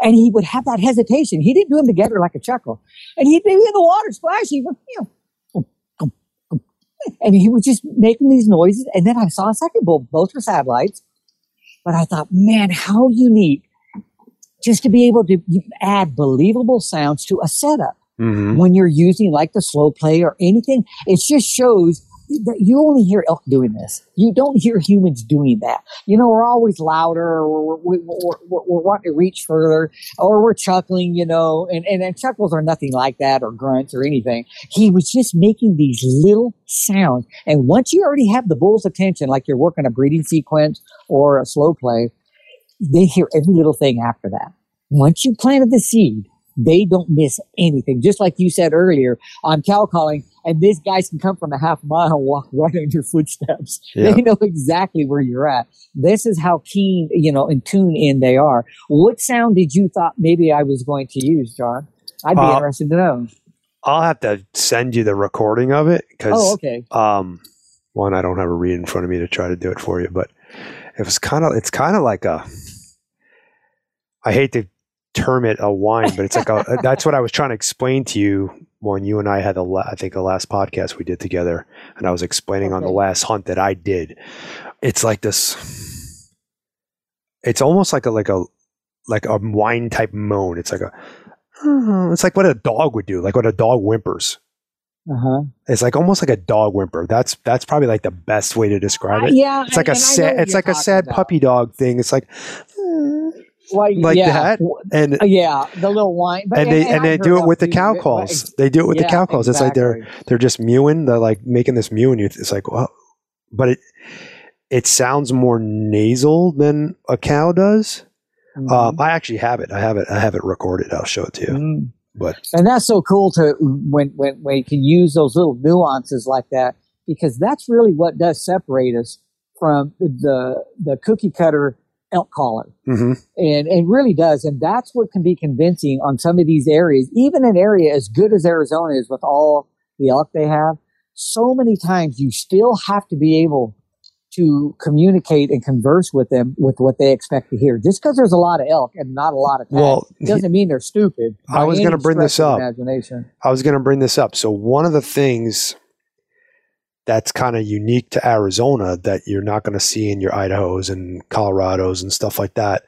And he would have that hesitation. He didn't do them together like a chuckle. And he'd be in the water splashing. You know, and he was just making these noises. And then I saw a second bull. Both were satellites. But I thought, man, how unique just to be able to add believable sounds to a setup hmm when you're using like the slow play or anything. It just shows that you only hear elk doing this. You don't hear humans doing that. You know, we're always louder or we're, we're, we're, we're wanting to reach further or we're chuckling, you know, and, and, and chuckles are nothing like that or grunts or anything. He was just making these little sounds. And once you already have the bull's attention, like you're working a breeding sequence or a slow play, they hear every little thing after that. Once you planted the seed, they don't miss anything. Just like you said earlier, I'm cow calling, and these guys can come from a half mile and walk right on your footsteps. Yeah. They know exactly where you're at. This is how keen, you know, and tune in they are. What sound did you thought maybe I was going to use, John? I'd be Uh, interested to know. I'll have to send you the recording of it because Oh, okay. um, one, I don't have a reed in front of me to try to do it for you, but it was kind of, it's kind of like a, I hate to term it a whine, but it's like a, that's what I was trying to explain to you when you and I had the, la- I think the last podcast we did together, and I was explaining on the last hunt that I did. It's like this, it's almost like a, like a, like a whine type moan. It's like a, it's like what a dog would do, like what a dog whimpers. Uh huh. It's like almost like a dog whimper. That's that's probably like the best way to describe it. yeah, It's like a and sad. It's like a sad about. puppy dog thing. It's like, Well, like yeah. that. and Uh, Yeah, the little whine. But, and they and, I've they do it with the cow calls. They do it with the cow calls. It's like they're they're just mewing. They're like making this mew, and you, it's like, well, but it it sounds more nasal than a cow does. Mhm. Um, I actually have it. I have it. I have it recorded. I'll show it to you. Mm. But And that's so cool to when, when, when you can use those little nuances like that, because that's really what does separate us from the, the cookie cutter elk caller. mhm. And it really does. And that's what can be convincing on some of these areas, even an area as good as Arizona is with all the elk they have. So many times you still have to be able to communicate and converse with them with what they expect to hear. Just because there's a lot of elk and not a lot of tags Well, doesn't mean they're stupid. I was gonna bring this up. Imagination. I was going to bring this up. So one of the things that's kind of unique to Arizona that you're not going to see in your Idahos and Colorados and stuff like that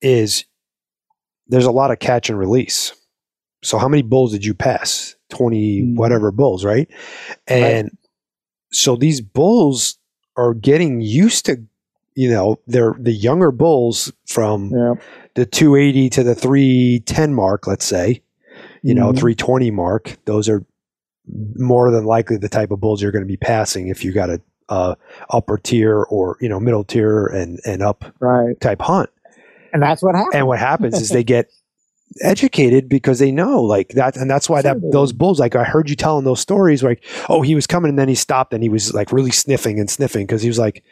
is there's a lot of catch and release. So how many bulls did you pass? 20 Mm. whatever bulls, right? And so these bulls are getting used to you know, they're the younger bulls from Yeah. the 280 to the 310 mark, let's say, you know, Mhm. 320 mark. Those are more than likely the type of bulls you're going to be passing if you got a, uh upper tier or you know middle tier and and up Right. type hunt. And that's what happens. And what happens is they get educated because they know like that and that's why Sure that they those bulls like I heard you telling those stories like oh he was coming and then he stopped and he was like really sniffing and sniffing because he was like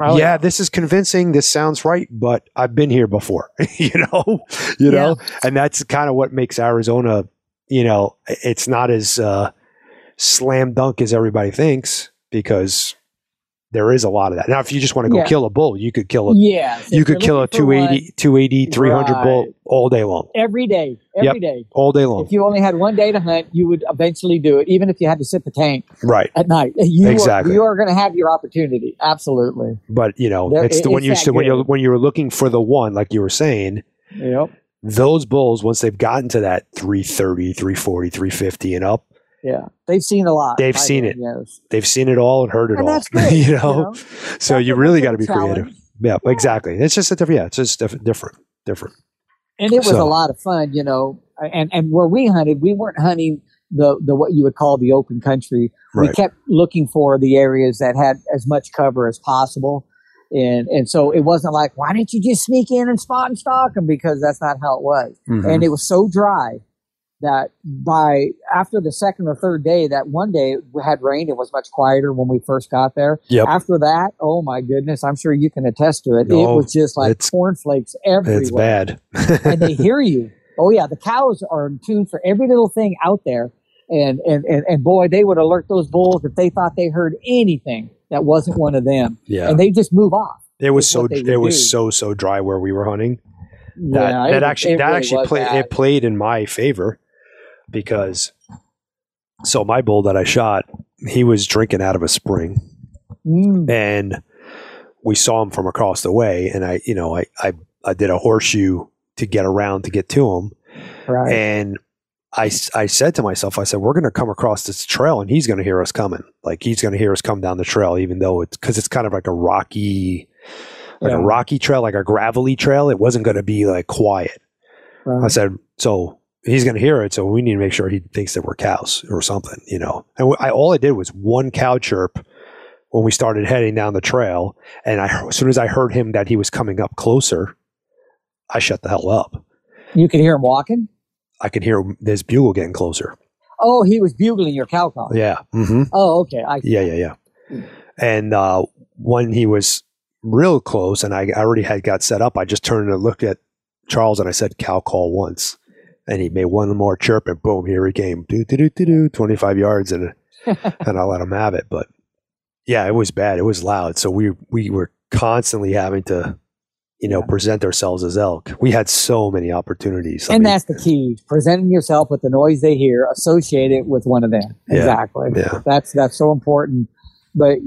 Oh, yeah, this is convincing. This sounds right, but I've been here before, you know, you know, and that's kind of what makes Arizona, you know, it's not as uh, slam dunk as everybody thinks because there is a lot of that. Now, if you just want to go Yeah. kill a bull, you could kill a, Yeah. you could kill a 280, 280, 300 bull all day long, every day. Every day. all day long. If you only had one day to hunt, you would eventually do it, even if you had to sit the tank right. at night. You Exactly. Are, you are going to have your opportunity. Absolutely. But you know, There- it's the, when you that when you when you were looking for the one, like you were saying, Yep. those bulls once they've gotten to that 330 340 350 and up Yeah. They've seen a lot. They've seen it. They've seen it all and heard it And all good. you you know know? so That's you really got to be creative challenge. yeah, exactly it's just a different yeah it's just diff- different different and it was So- a lot of fun, you know. And and where we hunted, we weren't hunting the the what you would call the open country. We kept looking for the areas that had as much cover as possible, and and so it wasn't like why didn't you just sneak in and spot and stalk them because that's not how it was. Mhm. And it was so dry that by after the second or third day, that one day had rained, it was much quieter when we first got there. Yep. After that, oh my goodness, I'm sure you can attest to it. No, it was just like cornflakes everywhere. It's bad. and they hear you. Oh yeah, the cows are in tune for every little thing out there. And, and, and, and boy, they would alert those bulls if they thought they heard anything that wasn't one of them. yeah. And they just move off. It was so it was do. so so dry where we were hunting. That Yeah, that it- actually it that really actually was played it played in my favor because so my bull that I shot, he was drinking out of a spring Mm, and we saw him from across the way and I you know I I, I did a horseshoe to get around to get to him right. and I, I said to myself, I said, we're going to come across this trail and he's going to hear us coming. Like he's going to hear us come down the trail, even though it's because it's kind of like a rocky, like Yeah. a rocky trail, like a gravelly trail. It wasn't going to be like quiet. I said, so he's going to hear it. So we need to make sure he thinks that we're cows or something, you know? And I, all I did was one cow chirp when we started heading down the trail. And I, as soon as I heard him that he was coming up closer, I shut the hell up. You could hear him walking. I could hear this bugle getting closer. Oh, he was bugling your cow call. Yeah. Mm-hmm. Oh, okay. I, Yeah, yeah, yeah. And uh, when he was real close, and I already had got set up, I just turned and looked at Charles and I said, "Cow call once," and he made one more chirp, and boom, here he came, do do do do do, twenty five yards, and and I let him have it. But yeah, it was bad. It was loud, so we we were constantly having to. You know, Yeah. present ourselves as elk. We had so many opportunities. I and mean, that's the key: presenting yourself with the noise they hear, associate it with one of them. Yeah. Exactly. yeah, That's that's so important. But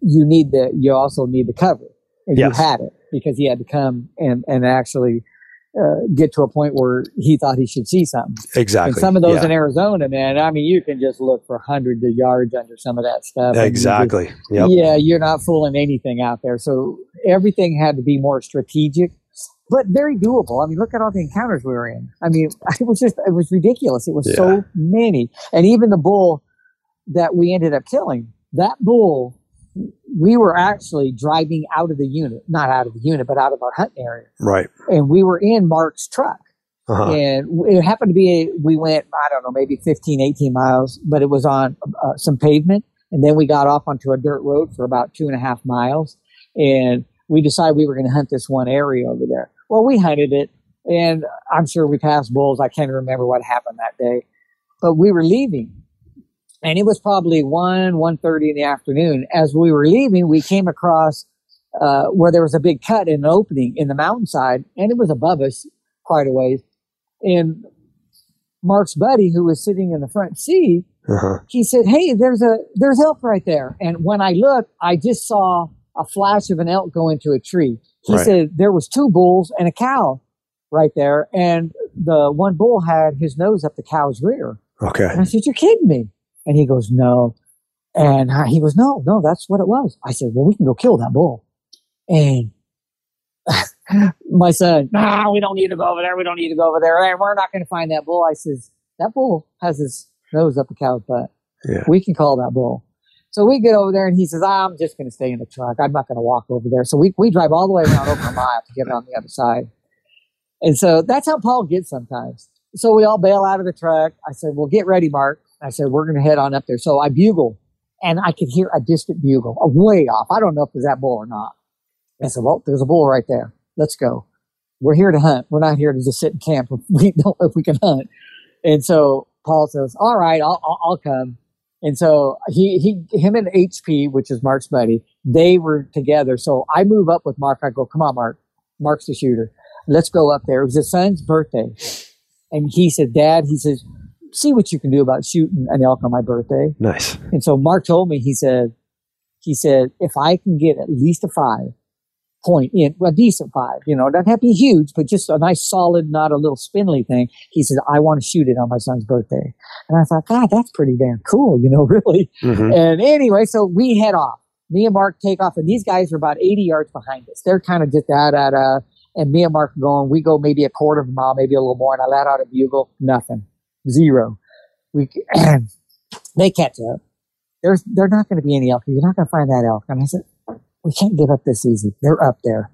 you need the you also need the cover, and Yes. you had it because he had to come and and actually uh, get to a point where he thought he should see something. exactly. And some of those yeah, in Arizona, man, I mean, you can just look for hundreds of yards under some of that stuff. you just- exactly. Yep. Yeah, you're not fooling anything out there. So everything had to be more strategic, but very doable. I mean, look at all the encounters we were in. I mean, it was just, it was ridiculous. It was Yeah. so many. And even the bull that we ended up killing, that bull, we were actually driving out of the unit, not out of the unit, but out of our hunting area. Right. And we were in Mark's truck. Uh-huh. and it happened to be we went i don't know maybe 15 18 miles but it was on uh, some pavement. And then we got off onto a dirt road for about two and a half miles. And we decided we were going to hunt this one area over there. Well we hunted it. And i'm sure we passed bulls. I can't remember what happened that day. But we were leaving and it was probably 1 1.30 in the afternoon as we were leaving we came across uh, where there was a big cut in an opening in the mountainside and it was above us quite a ways and Mark's buddy, who was sitting in the front seat, Uh-huh. he said, "Hey, there's a there's elk right there." And when I looked, I just saw a flash of an elk go into a tree. He Right. said there was two bulls and a cow right there, and the one bull had his nose up the cow's rear. Okay. And I said, "You're kidding me?" And he goes, "No." And I- he goes, "No, no, that's what it was." I said, "Well, we can go kill that bull." And my son, nah, we don't need to go over there. We don't need to go over there. We're not going to find that bull. I says, that bull has his nose up a cow's butt. Yeah. We can call that bull. So we get over there and he says, I'm just going to stay in the truck. I'm not going to walk over there. So we, we drive all the way around over a mile to get on the other side. And so that's how Paul gets sometimes. So we all bail out of the truck. I said, well, get ready, Mark. I said, we're going to head on up there. So I bugle and I could hear a distant bugle, a way off. I don't know if it was that bull or not. I said, well, there's a bull right there. Let's go. We're here to hunt. We're not here to just sit in camp we don't know if we can hunt. And so Paul says, all right, I'll, I'll, I'll come. And so he, he, him and HP, which is Mark's buddy, they were together. So I move up with Mark. I go, come on, Mark. Mark's the shooter. Let's go up there. It was his son's birthday. And he said, Dad, he says, see what you can do about shooting an elk on my birthday. Nice. And so Mark told me, he said, he said, if I can get at least a five point in, a decent five, you know, it doesn't have to be huge, but just a nice solid, not a little spindly thing. He said, I want to shoot it on my son's birthday. And I thought, God, that's pretty damn cool, you know, really. hmm And anyway, so we head off. Me and Mark take off, and these guys are about 80 yards behind us. They're kind of just da da da. And me and Mark are going, we go maybe a quarter of a mile, maybe a little more, and I let out a bugle, nothing, zero. We they catch up. There's they're not going to be any elk. You're not going to find that elk. And I said, we can't give up this easy. They're up there.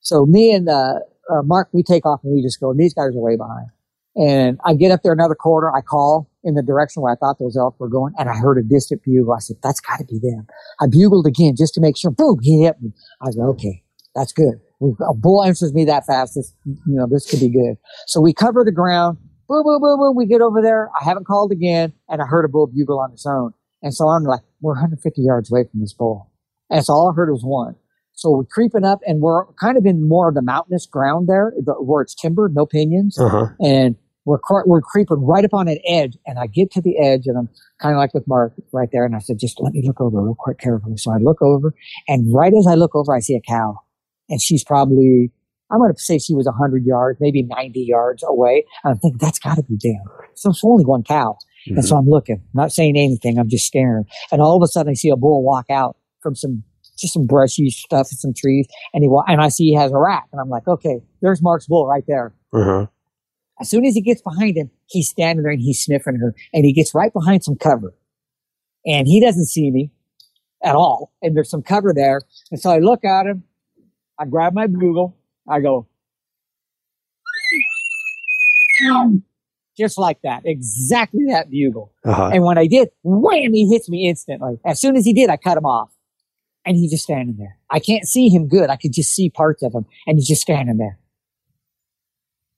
So me and uh, uh, Mark, we take off and we just go. And these guys are way behind. And I get up there another quarter. I call in the direction where I thought those elk were going, and I heard a distant bugle. I said, "That's got to be them." I bugled again just to make sure. Boom! He hit me. I said, "Okay, that's good." We, a bull answers me that fast. This, you know, this could be good. So we cover the ground. Boom. We get over there. I haven't called again, and I heard a bull bugle on its own. And so I'm like, we're 150 yards away from this bull. And so all I heard was one. So we're creeping up, and we're kind of in more of the mountainous ground there, where it's timber, no pinions, Uh-huh. and we're we're creeping right up on an edge. And I get to the edge, and I'm kind of like with Mark right there, and I said, just let me look over real quick, carefully. So I look over, and right as I look over, I see a cow, and she's probably I'm going to say she was 100 yards, maybe 90 yards away. And I'm thinking that's got to be them. So it's only one cow. Mm-hmm. And so I'm looking, not saying anything. I'm just staring. And all of a sudden I see a bull walk out from some, just some brushy stuff and some trees. And he, wa- and I see he has a rack. And I'm like, okay, there's Mark's bull right there. Uh-huh. As soon as he gets behind him, he's standing there and he's sniffing her and he gets right behind some cover and he doesn't see me at all. And there's some cover there. And so I look at him. I grab my bugle. I go, just like that, exactly that bugle. Uh-huh. And when I did, wham, he hits me instantly. As soon as he did, I cut him off. And he's just standing there. I can't see him good. I could just see parts of him. And he's just standing there.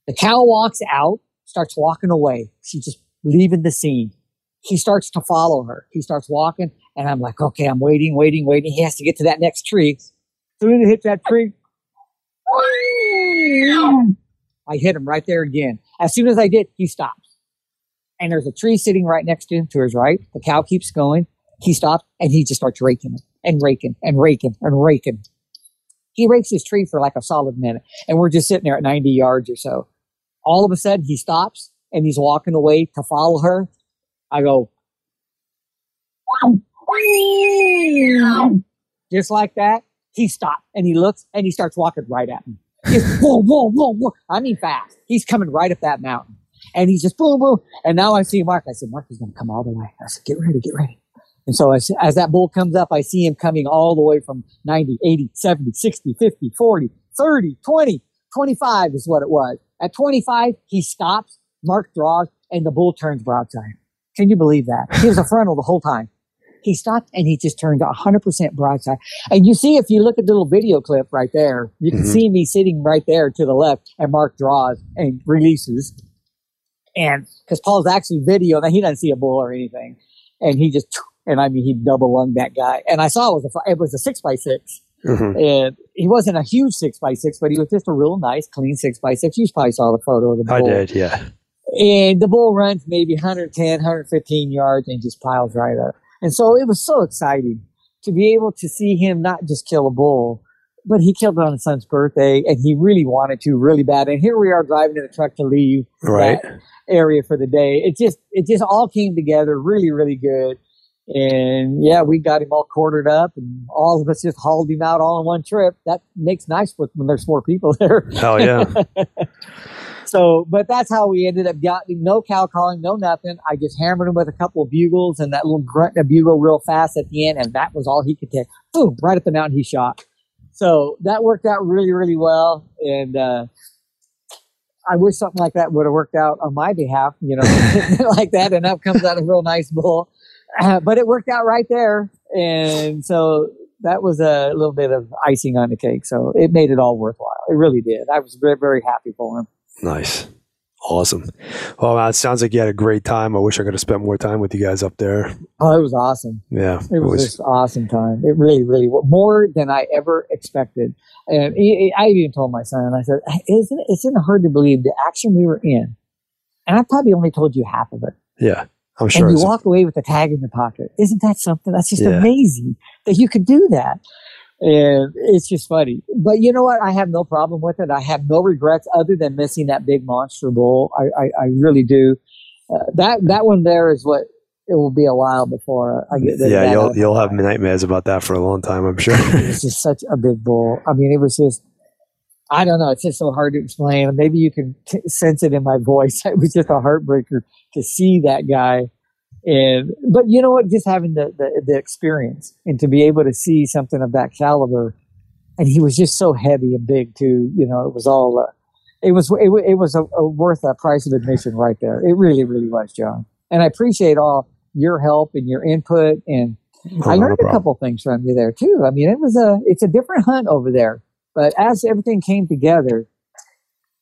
The cow walks out, starts walking away. She's just leaving the scene. He starts to follow her. He starts walking. And I'm like, okay, I'm waiting, waiting, waiting. He has to get to that next tree. As soon as he hits that tree, I hit him right there again. As soon as I did, he stops. And there's a tree sitting right next to him to his right. The cow keeps going. He stops and he just starts raking it and raking and raking and raking. He rakes his tree for like a solid minute and we're just sitting there at 90 yards or so. All of a sudden he stops and he's walking away to follow her. I go, just like that. He stopped and he looks and he starts walking right at me. Just whoa, whoa, whoa, whoa. I mean fast. He's coming right up that mountain. And he's just boom, boom. And now I see Mark. I said, Mark is going to come all the way. I said, get ready, get ready. And so as, as that bull comes up, I see him coming all the way from 90, 80, 70, 60, 50, 40, 30, 20, 25 is what it was. At 25, he stops, Mark draws, and the bull turns broadside. Can you believe that? He was a frontal the whole time. He stopped and he just turned 100% broadside. And you see, if you look at the little video clip right there, you can Mhm. see me sitting right there to the left, and Mark draws and releases. And because Paul's actually video, that he doesn't see a bull or anything, and he just and I mean he double lunged that guy. And I saw it was a it was a six by six, Mhm. and he wasn't a huge six by six, but he was just a real nice, clean six by six. You probably saw the photo of the bull. I did, yeah. And the bull runs maybe 110, 115 yards and just piles right up. And so it was so exciting to be able to see him not just kill a bull, but he killed it on his son's birthday and he really wanted to really bad. And here we are driving in the truck to leave Right. that area for the day. It just, it just all came together really, really good. And yeah, we got him all quartered up and all of us just hauled him out all in one trip. That makes nice with when there's four people there. Hell yeah. So, but that's how we ended up getting no cow calling, no nothing. I just hammered him with a couple of bugles and that little grunt and bugle real fast at the end, and that was all he could take. Boom, right at the mountain he shot. So that worked out really, really well. And uh, I wish something like that would have worked out on my behalf, you know, like that, and up comes out a real nice bull. Uh, but it worked out right there, and so that was a little bit of icing on the cake. So it made it all worthwhile. It really did. I was very, very happy for him. Nice. Awesome. Well, man, it sounds like you had a great time. I wish I could have spent more time with you guys up there. Oh, it was awesome. Yeah. It was, just awesome time. It really, really was more than I ever expected. And I even told my son, I said, "Isn't it- isn't it hard to believe the action we were in?" And I probably only told you half of it. yeah. I'm sure. and you walk away with a tag in your pocket. Isn't that something? That's just Yeah. amazing that you could do that. And it's just funny. But you know what? I have no problem with it. I have no regrets other than missing that big monster bowl. I, I, I really do. Uh, that that one there is what it will be a while before I get rid yeah, you'll you'll have nightmares about that for a long time. I'm sure. It's just such a big bowl. I mean, it was just. I don't know. It's just so hard to explain. Maybe you can t- sense it in my voice. It was just a heartbreaker to see that guy. And but you know what? Just having the, the the experience and to be able to see something of that caliber, and he was just so heavy and big too. You know, it was all. Uh, it was it, it was a, a worth a price of admission right there. It really, really was, John. And I appreciate all your help and your input, and Oh, I no learned a couple things from you there too. I mean, it was a it's a different hunt over there, but as everything came together,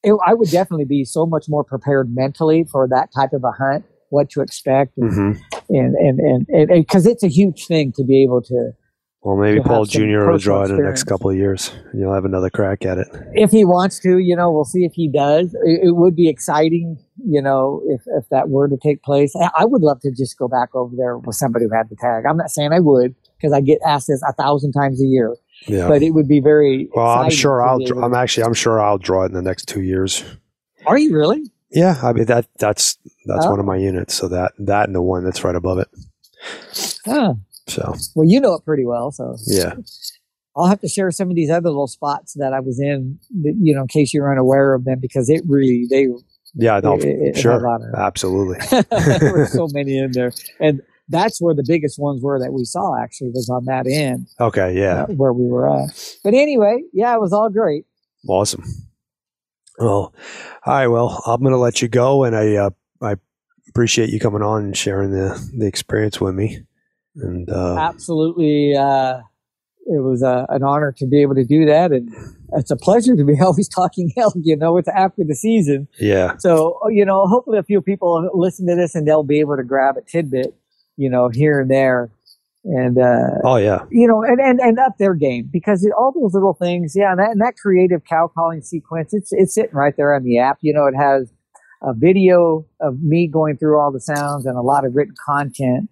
it, I would definitely be so much more prepared mentally for that type of a hunt, what to expect, and Mhm. and and and because it's a huge thing to be able to Well, maybe Paul Jr. will draw it in the next couple of years. And you'll have another crack at it. if he wants to, you know, we'll see if he does. It, it would be exciting, you know, if, if that were to take place. I, would love to just go back over there with somebody who had the tag. I'm not saying I would because I get asked this a thousand times a year, Yeah. but it would be very. well, I'm sure I'll. I'm actually. I'm sure I'll draw it in the next two years. Are you really? Yeah, I mean that. That's that's Oh. one of my units. So that that and the one that's right above it. Huh. So Well, you know it pretty well, so yeah. I'll have to share some of these other little spots that I was in, that, you know, in case you're unaware of them, because it really they Yeah. No. it- it- it had a sure. Absolutely. there were so many in there, and that's where the biggest ones were that we saw. Actually, was on that end. Okay. Yeah. uh, where we were at. But anyway, yeah, it was all great. Awesome. Well, all right. Well, I'm going to let you go, and I uh, I appreciate you coming on and sharing the the experience with me. And uh, Absolutely, uh, it was uh, an honor to be able to do that, and it's a pleasure to be always talking elk. You know, it's after the season, yeah, so you know, hopefully, a few people listen to this and they'll be able to grab a tidbit, you know, here and there, and uh, oh yeah, you know, and, and, and up their game because it, all those little things, yeah, and that, and that creative cow calling sequence, it's it's sitting right there on the app. You know, it has a video of me going through all the sounds and a lot of written content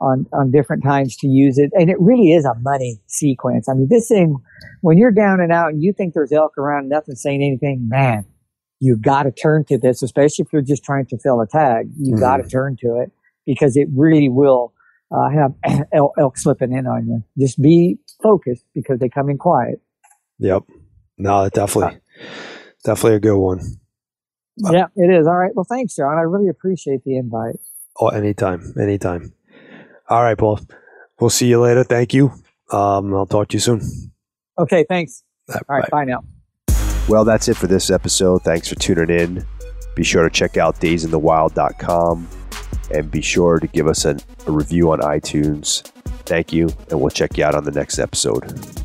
on on different times to use it, and it really is a money sequence. I mean, this thing, when you're down and out and you think there's elk around, nothing saying anything, man, you got to turn to this, especially if you're just trying to fill a tag. You Mhm. got to turn to it because it really will uh, have elk, elk slipping in on you. Just be focused because they come in quiet. yep. No, definitely, definitely a good one. yeah, it is. All right. Well, thanks, John. I really appreciate the invite. Oh, anytime, anytime. All right, Paul. We'll see you later. Thank you. Um, I'll talk to you soon. Okay. Thanks. All All right. Bye now. Well, that's it for this episode. Thanks for tuning in. Be sure to check out daysinthewild.com and be sure to give us an, a review on iTunes. Thank you, and we'll check you out on the next episode.